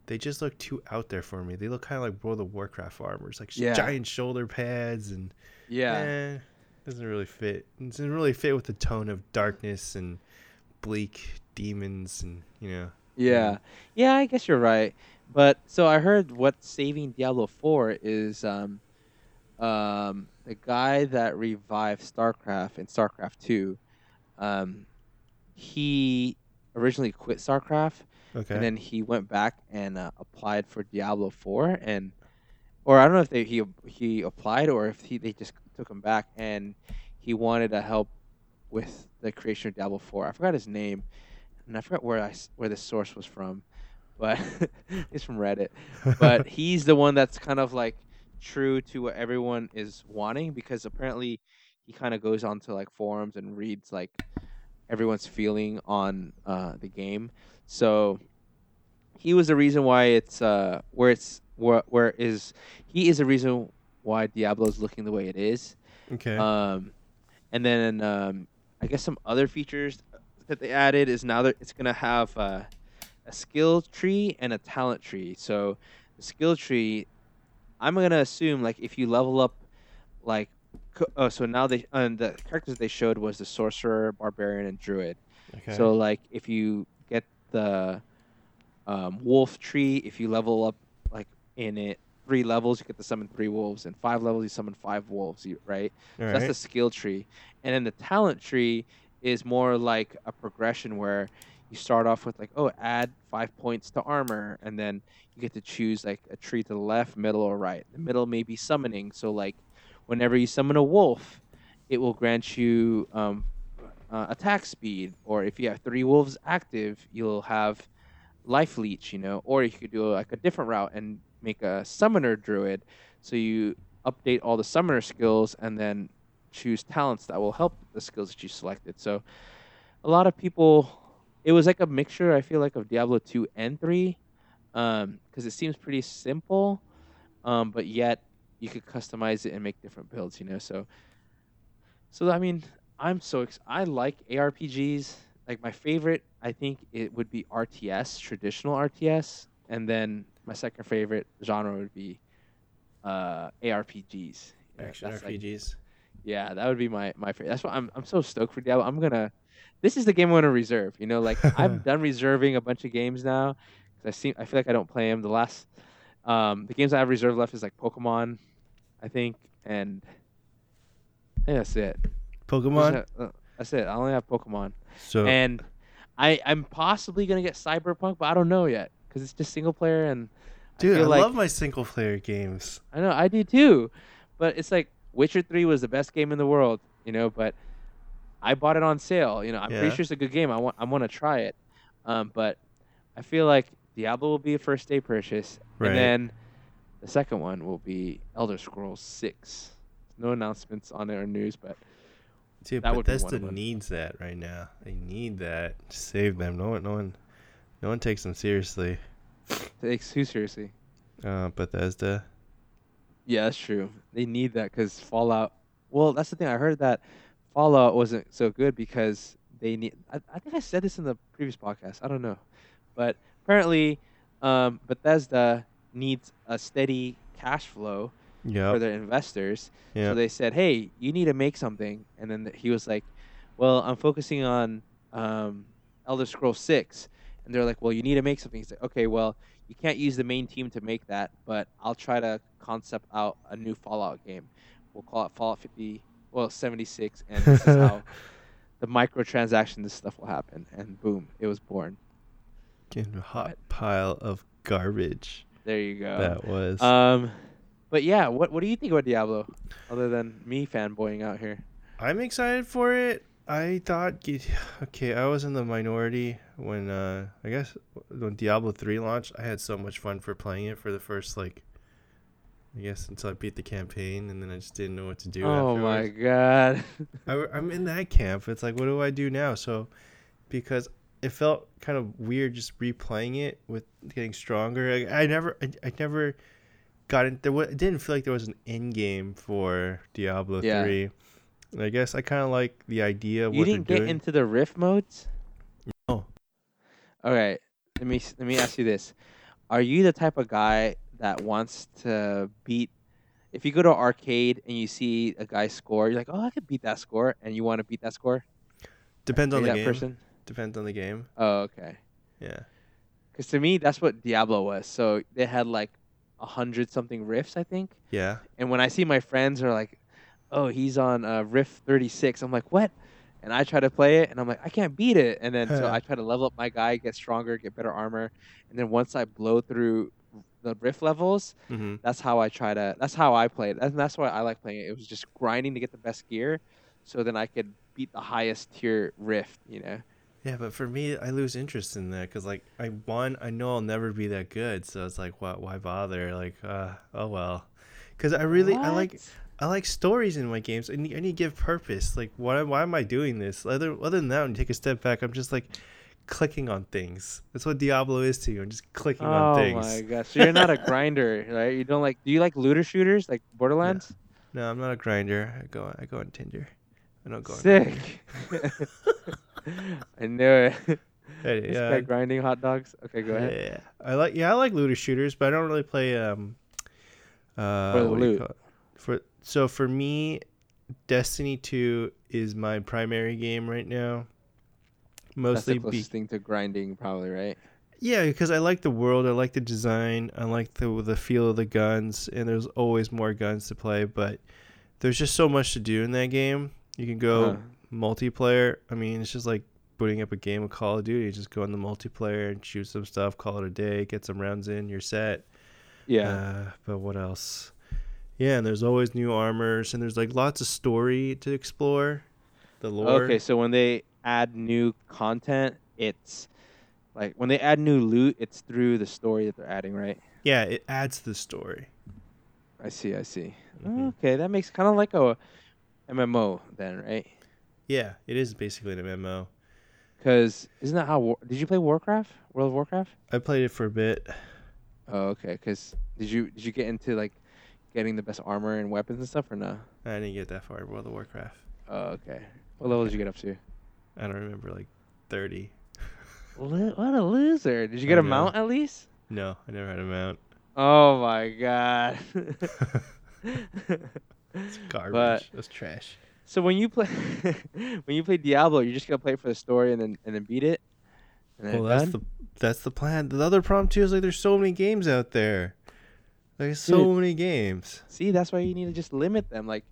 they just look too out there for me. They look kind of like World of Warcraft armors, like Yeah. giant shoulder pads and Yeah. eh, doesn't really fit. It doesn't really fit with the tone of darkness and bleak demons and you know. Yeah. Yeah, I guess you're right. But so I heard what's saving Diablo 4 is um um the guy that revived StarCraft in StarCraft 2 um he originally quit StarCraft Okay. and then he went back and uh, applied for Diablo 4 and or I don't know if they he he applied or if he they just took him back and he wanted to help with the creation of Diablo 4. I forgot his name and I forgot where I where the source was from, but he's from Reddit. But he's the one that's kind of like true to what everyone is wanting because apparently he kind of goes onto like forums and reads like everyone's feeling on uh, the game. So he was the reason why it's uh where it's where where is he is the reason why Diablo is looking the way it is. okay. Um, and then um, I guess some other features that they added is now that it's gonna have uh, a skill tree and a talent tree. So the skill tree, I'm gonna assume like if you level up, like oh, so now they and the characters they showed was the sorcerer, barbarian, and druid. okay. So like if you get the um, wolf tree, if you level up like in it three levels, you get to summon three wolves, and five levels you summon five wolves, you- right? All So that's the skill tree. And then the talent tree is more like a progression where you start off with like, oh, add five points to armor, and then you get to choose like a tree to the left, middle, or right. The middle may be summoning. So like, whenever you summon a wolf, it will grant you um, uh, attack speed. Or if you have three wolves active, you'll have life leech. You know, or you could do like a different route and make a summoner druid. So you update all the summoner skills and then choose talents that will help the skills that you selected. So a lot of people, it was like a mixture. I feel like of Diablo two and three, because it seems pretty simple, um, but yet you could customize it and make different builds. You know, so so I mean, I'm so ex- I like ARPGs. Like my favorite, I think it would be RTS, traditional RTS, and then my second favorite genre would be uh, ARPGs. Yeah, Action like, RPGs. yeah, that would be my my favorite. That's why I'm I'm so stoked for Diablo. I'm gonna. This is the game I'm gonna reserve. You know, like I'm done reserving a bunch of games now because I seem I feel like I don't play them. The last, um, the games I have reserved left is like Pokemon, I think, and I think that's it. Pokemon. Uh, That's it. I only have Pokemon, So and I I'm possibly gonna get Cyberpunk, but I don't know yet because it's just single player and. dude, I, feel like, love my single player games. I know I do too, but it's like Witcher Three was the best game in the world, you know. But I bought it on sale. You know, I'm Yeah. pretty sure it's a good game. I want I want to try it, um, but I feel like Diablo will be a first day purchase, Right. and then the second one will be Elder Scrolls Six. No announcements on it or news, but Dude, That would be one Bethesda needs that right now. They need that to save them. No one, no one, no one takes them seriously. takes too seriously. Uh, Bethesda. Yeah, that's true. They need that because Fallout. Well, that's the thing. I heard that Fallout wasn't so good because they need. I, I think I said this in the previous podcast. I don't know, but apparently, um, Bethesda needs a steady cash flow for their investors. Yeah. So they said, "Hey, you need to make something." And then he was like, "Well, I'm focusing on um, Elder Scrolls 6." And they're like, "Well, you need to make something." He's like, "Okay, well, you can't use the main team to make that, but I'll try to concept out a new Fallout game. We'll call it Fallout 50, well, 76, and this is how the microtransaction this stuff will happen." And boom, it was born. Getting a hot But- pile of garbage. There you go. that was. Um, but yeah, what what do you think about Diablo, other than me fanboying out here? I'm excited for it. I thought, okay, I was in the minority when, uh, I guess when Diablo 3 launched. I had so much fun for playing it for the first, like, I guess until I beat the campaign, and then I just didn't know what to do. oh my god. I, am in that camp. It's like, what do I do now? So, because it felt kind of weird just replaying it with getting stronger. I, I never, I, I never got in. There, wa- it didn't feel like there was an end game for Diablo Yeah. three. And I guess I kind of like the idea of you didn't get doing. into the rift modes? No. All right. Let me let me ask you this. are you the type of guy that wants to beat? If you go to arcade and you see a guy score, you're like, "Oh, I could beat that score," and you want to beat that score. Depends on the that game. person. Depends on the game. Oh, okay. Yeah. Because to me, that's what Diablo was. So they had like a hundred something rifts, I think. Yeah. And when I see my friends are like, "Oh, he's on uh, rift 36," I'm like, "What?" And I try to play it, and I'm like, "I can't beat it." And then so I try to level up my guy, get stronger, get better armor, and then once I blow through the rift levels, hmm that's how I try to. That's how I played, and that's why I like playing it. It was just grinding to get the best gear, so then I could beat the highest tier rift. You know. Yeah, but for me, I lose interest in that because, like, I one, I know I'll never be that good, so it's like, what? Why bother? Like, uh, oh well. Because I really, I like, I like stories in my games. I need, I need to give purpose. Like, why, why am I doing this? Other, other than that, when you take a step back, I'm just like clicking on things. That's what Diablo is to you. I'm just clicking on things. Oh my gosh! So you're not a grinder, right? You don't like? Do you like looter shooters like Borderlands? No, I'm not a grinder. I go, I go on Tinder. I don't go. On Sick. I knew it. Hey, yeah, guy grinding hot dogs. Okay, go ahead. Yeah, I like yeah, I like looter shooters, but I don't really play um uh For the what do you loot. For so for me, Destiny 2 is my primary game right now. That's Mostly the be, thing to grinding, probably, right? yeah, because I like the world, I like the design, I like the the feel of the guns, and there's always more guns to play, but there's just so much to do in that game. You can go Uh-huh. multiplayer. I mean, it's just like booting up a game of Call of Duty. Just go in the multiplayer and shoot some stuff, call it a day, get some rounds in, you're set. Yeah. Uh, but what else? Yeah, and there's always new armors, and there's like lots of story to explore. The lore. okay, so when they add new content, it's like when they add new loot, it's through the story that they're adding, right? Yeah, it adds the story. I see. I see. Mhm. Okay, that makes kind of like a MMO then, right? Yeah, it is basically an MMO. Because isn't that how? War- did you play Warcraft? World of Warcraft? I played it for a bit. Oh, okay. Because did you did you get into like getting the best armor and weapons and stuff or no? I didn't get that far in World of Warcraft. Oh, okay. What level did you get up to? I don't remember, like 30. What a loser! Did you get a know. mount at least? No, I never had a mount. Oh my god. It's garbage. But- That's trash. so when you play when you play Diablo, you're just gonna play for the story and then and then beat it. And Well, that's done? the that's the plan. The other problem too is like there's so many games out there. There's so Dude. many games. See, that's why you need to just limit them. Like,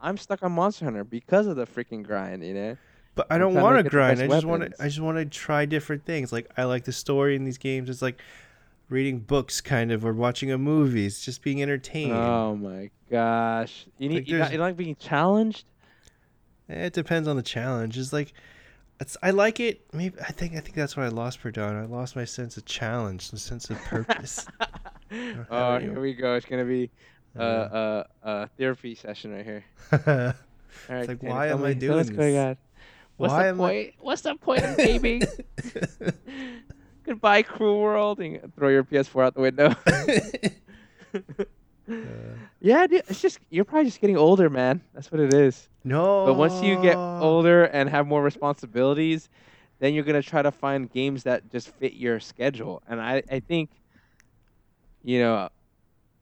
I'm stuck on Monster Hunter because of the freaking grind. You know. But I don't want to grind. I just want to. I just want to try different things. Like I like the story in these games. It's like reading books, kind of, or watching a movie. It's just being entertained. Oh my gosh! You need Like, you, not, you don't like being challenged. Eh, It depends on the challenge. It's like, it's. I like it. Maybe I think. I think that's why I lost Perdon. I lost my sense of challenge, the sense of purpose. oh, here we go. It's gonna be a Uh, uh, uh, therapy session right here. it's All right, like, Tanner, why am I doing us what's going this? on. What's Why the am I- point? What's the point of gaming? Goodbye, cruel world, and throw your PS4 out the window. Uh, yeah, dude, it's just you're probably just getting older, man. That's what it is. no. But once you get older and have more responsibilities, then you're gonna try to find games that just fit your schedule. And I, I think, you know,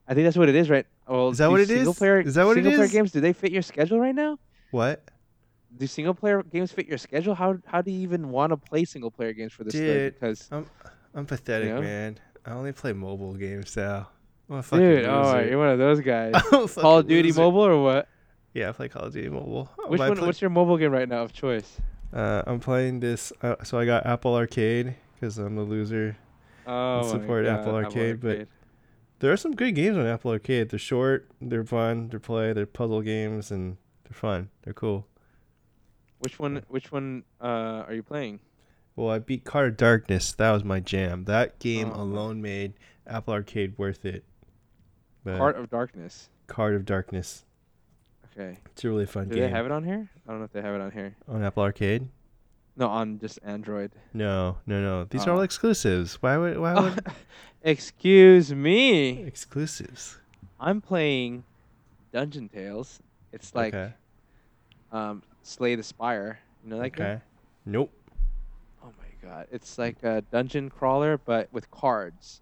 I think that's what it is, right? Well, Is that what it is? is? Player, Is that what it is? single player games do they fit your schedule right now? what? Do single player games fit your schedule? How how do you even want to play single player games for this? Dude, Because I'm I'm pathetic, know? man. I only play mobile games now. I'm a dude, oh, loser. you're one of those guys. Call of Duty loser. mobile or what? Yeah, I play Call of Duty mobile. Which one? play- What's your mobile game right now of choice? uh, I'm playing this. Uh, so I got Apple Arcade because I'm the loser. Oh, support God, Apple Arcade, but- There are some good games on Apple Arcade. They're short, they're fun, they're play, they're puzzle games, and they're fun. They're cool. Which one? Which one uh, are you playing? Well, I beat Card of Darkness. That was my jam. That game Oh. alone made Apple Arcade worth it. But Heart of Darkness. Card of Darkness. Okay. It's a really fun Do game. they have it on here? I don't know if they have it on here. on Apple Arcade? No, on just Android. No, no, no. These are Oh. all exclusives. Why would why would Excuse me. exclusives? I'm playing Dungeon Tales. It's like okay. um, Slay the Spire. You know that game? Okay. Nope. Oh my god. It's like a dungeon crawler but with cards.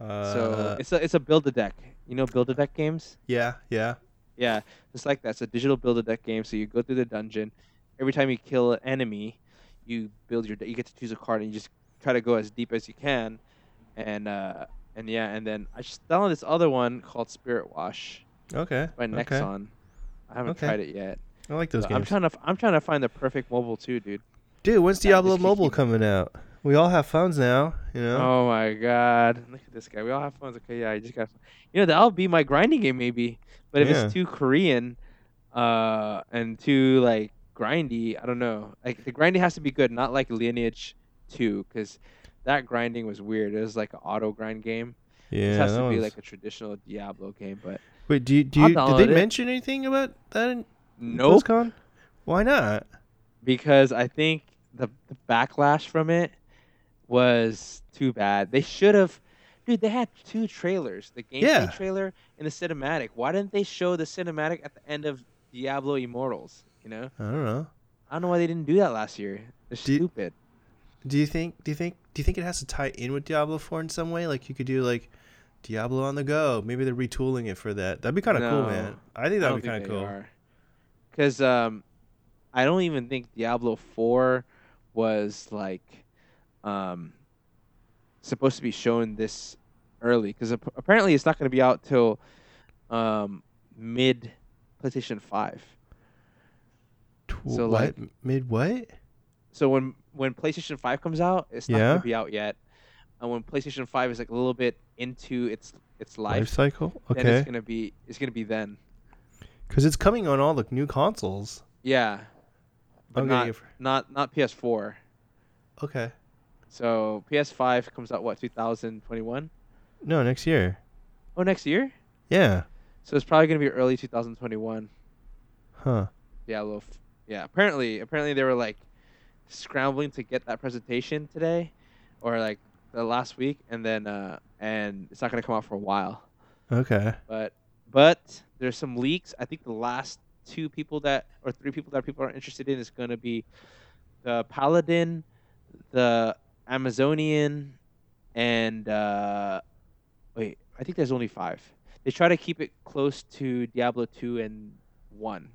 Uh, so it's a it's a build a deck. You know build a deck games? yeah, yeah. Yeah, it's like that. It's a digital build a deck game. So you go through the dungeon. Every time you kill an enemy, you build your deck. You get to choose a card and you just try to go as deep as you can. And uh and yeah, and then I just downloaded this other one called Spirit Wash Okay. by Nexon. okay. I haven't Okay. tried it yet. I like those games. I'm trying to I'm trying to find the perfect mobile too, dude. Dude, when's Diablo Mobile coming out? We all have phones now, you know. Oh my god. Look at this guy. We all have phones. Okay, yeah, I just got You know, that'll be my grinding game maybe. But if Yeah. it's too Korean uh and too like grindy, I don't know. Like the grinding has to be good, not like Lineage 2 cuz that grinding was weird. It was like an auto grind game. yeah. this has to be like a traditional Diablo game, but Wait, do you, do you did they it. mention anything about that in nope BlizzCon? Why not? because I think the, the backlash from it was too bad. They should have, dude. They had two trailers: the gameplay Yeah. trailer and the cinematic. Why didn't they show the cinematic at the end of Diablo Immortals? You know, I don't know. I don't know why they didn't do that last year. They're Do stupid. Do you think do you think do you think it has to tie in with Diablo 4 in some way? Like you could do like Diablo on the go. Maybe they're retooling it for that. That'd be kind of cool, man. I think that'd don't be kind of they cool. are. Because um, I don't even think Diablo Four was like um supposed to be shown this early. Because apparently it's not going to be out till um mid PlayStation Five. Tw- So, what? like- mid what? So when when PlayStation Five comes out, it's not Yeah. going to be out yet. And when PlayStation Five is like a little bit into its its Life, life, cycle? then Okay. it's gonna be it's gonna be then. Cuz it's coming on all the new consoles. Yeah, but I'm not not not PS4. Okay. So PS5 comes out what 2021? No, next year. Oh, next year. Yeah. So it's probably gonna be early 2021. Huh. Yeah, Diablo. f- Yeah. Apparently, apparently they were like scrambling to get that presentation today, or like the last week, and then uh and it's not gonna come out for a while. Okay. But but there's some leaks. I think the last two people that or three people that people are interested in is gonna be the Paladin, the Amazonian, and uh, wait, I think there's only five. They try to keep it close to Diablo two and one,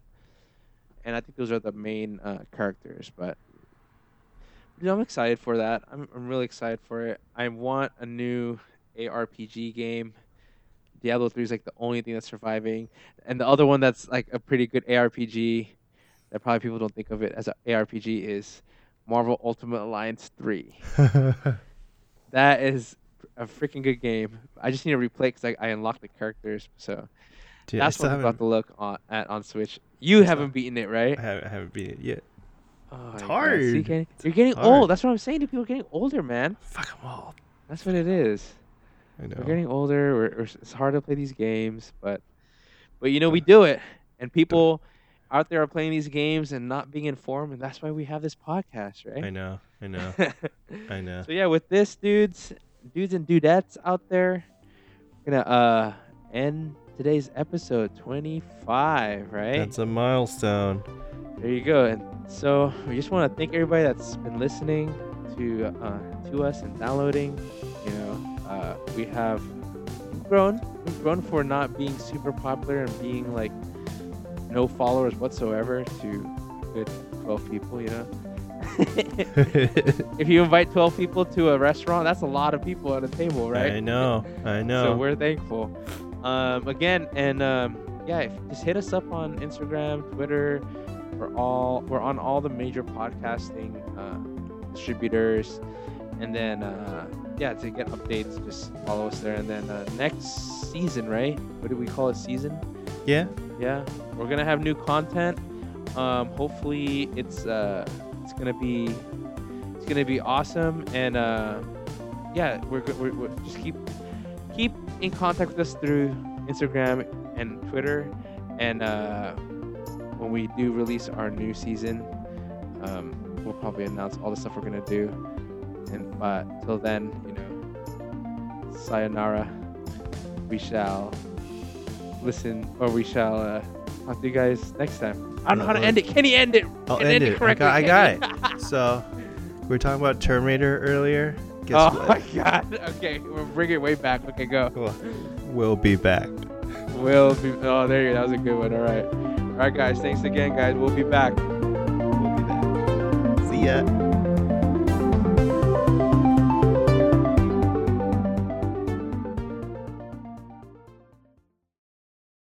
and I think those are the main uh, characters. But you know, I'm excited for that. I'm I'm really excited for it. I want a new ARPG game. Diablo 3 is like the only thing that's surviving. And the other one that's like a pretty good ARPG that probably people don't think of it as an ARPG is Marvel Ultimate Alliance 3. That is a freaking good game. I just need to replay because I, I unlocked the characters. So Dude, that's what I'm about to look on at on Switch. You haven't not- beaten it, right? I haven't, I haven't beat it yet. Oh, It's God. See, hard. Kenny? You're getting hard. old. That's what I'm saying. Dude, people getting older, man. Fuck all. That's what it is. I know. We're getting older. We're, we're, it's hard to play these games, but but you know we do it, and people out there are playing these games and not being informed, and that's why we have this podcast, right? I know. I know. I know. so yeah, with this, dudes, dudes and dudettes out there, we're gonna uh end today's episode 25, right? That's a milestone. There you go. And so we just want to thank everybody that's been listening to uh, to us and downloading. You know, uh, we have grown. We've grown for not being super popular and being like no followers whatsoever to good 12 people. You know, if you invite 12 people to a restaurant, that's a lot of people at a table, right? I know. I know. So we're thankful. Um, again, and um, yeah, if, just hit us up on Instagram, Twitter. We're all we're on all the major podcasting uh, distributors, and then uh, yeah, to get updates, just follow us there. And then uh, next season, right? What do we call it? Season? yeah. Yeah, we're gonna have new content. Um, hopefully, it's uh, it's gonna be it's gonna be awesome, and uh, yeah, we're, we're, we're just keep keep in contact with us through Instagram and Twitter, and uh, when we do release our new season, um, we'll probably announce all the stuff we're gonna do. And but till then, you know, sayonara. We shall listen, or we shall uh, talk to you guys next time. I don't know how to end it. Can he end it? I'll Can end it. I got, I got it. So, we were talking about Terminator earlier. Guess oh what? my god. Okay, we'll bring it way back. Okay, go. Cool. We'll be back. We'll be. Oh, there you go. That was a good one. All right. All right, guys. Thanks again, guys. We'll be back. We'll be back. See ya.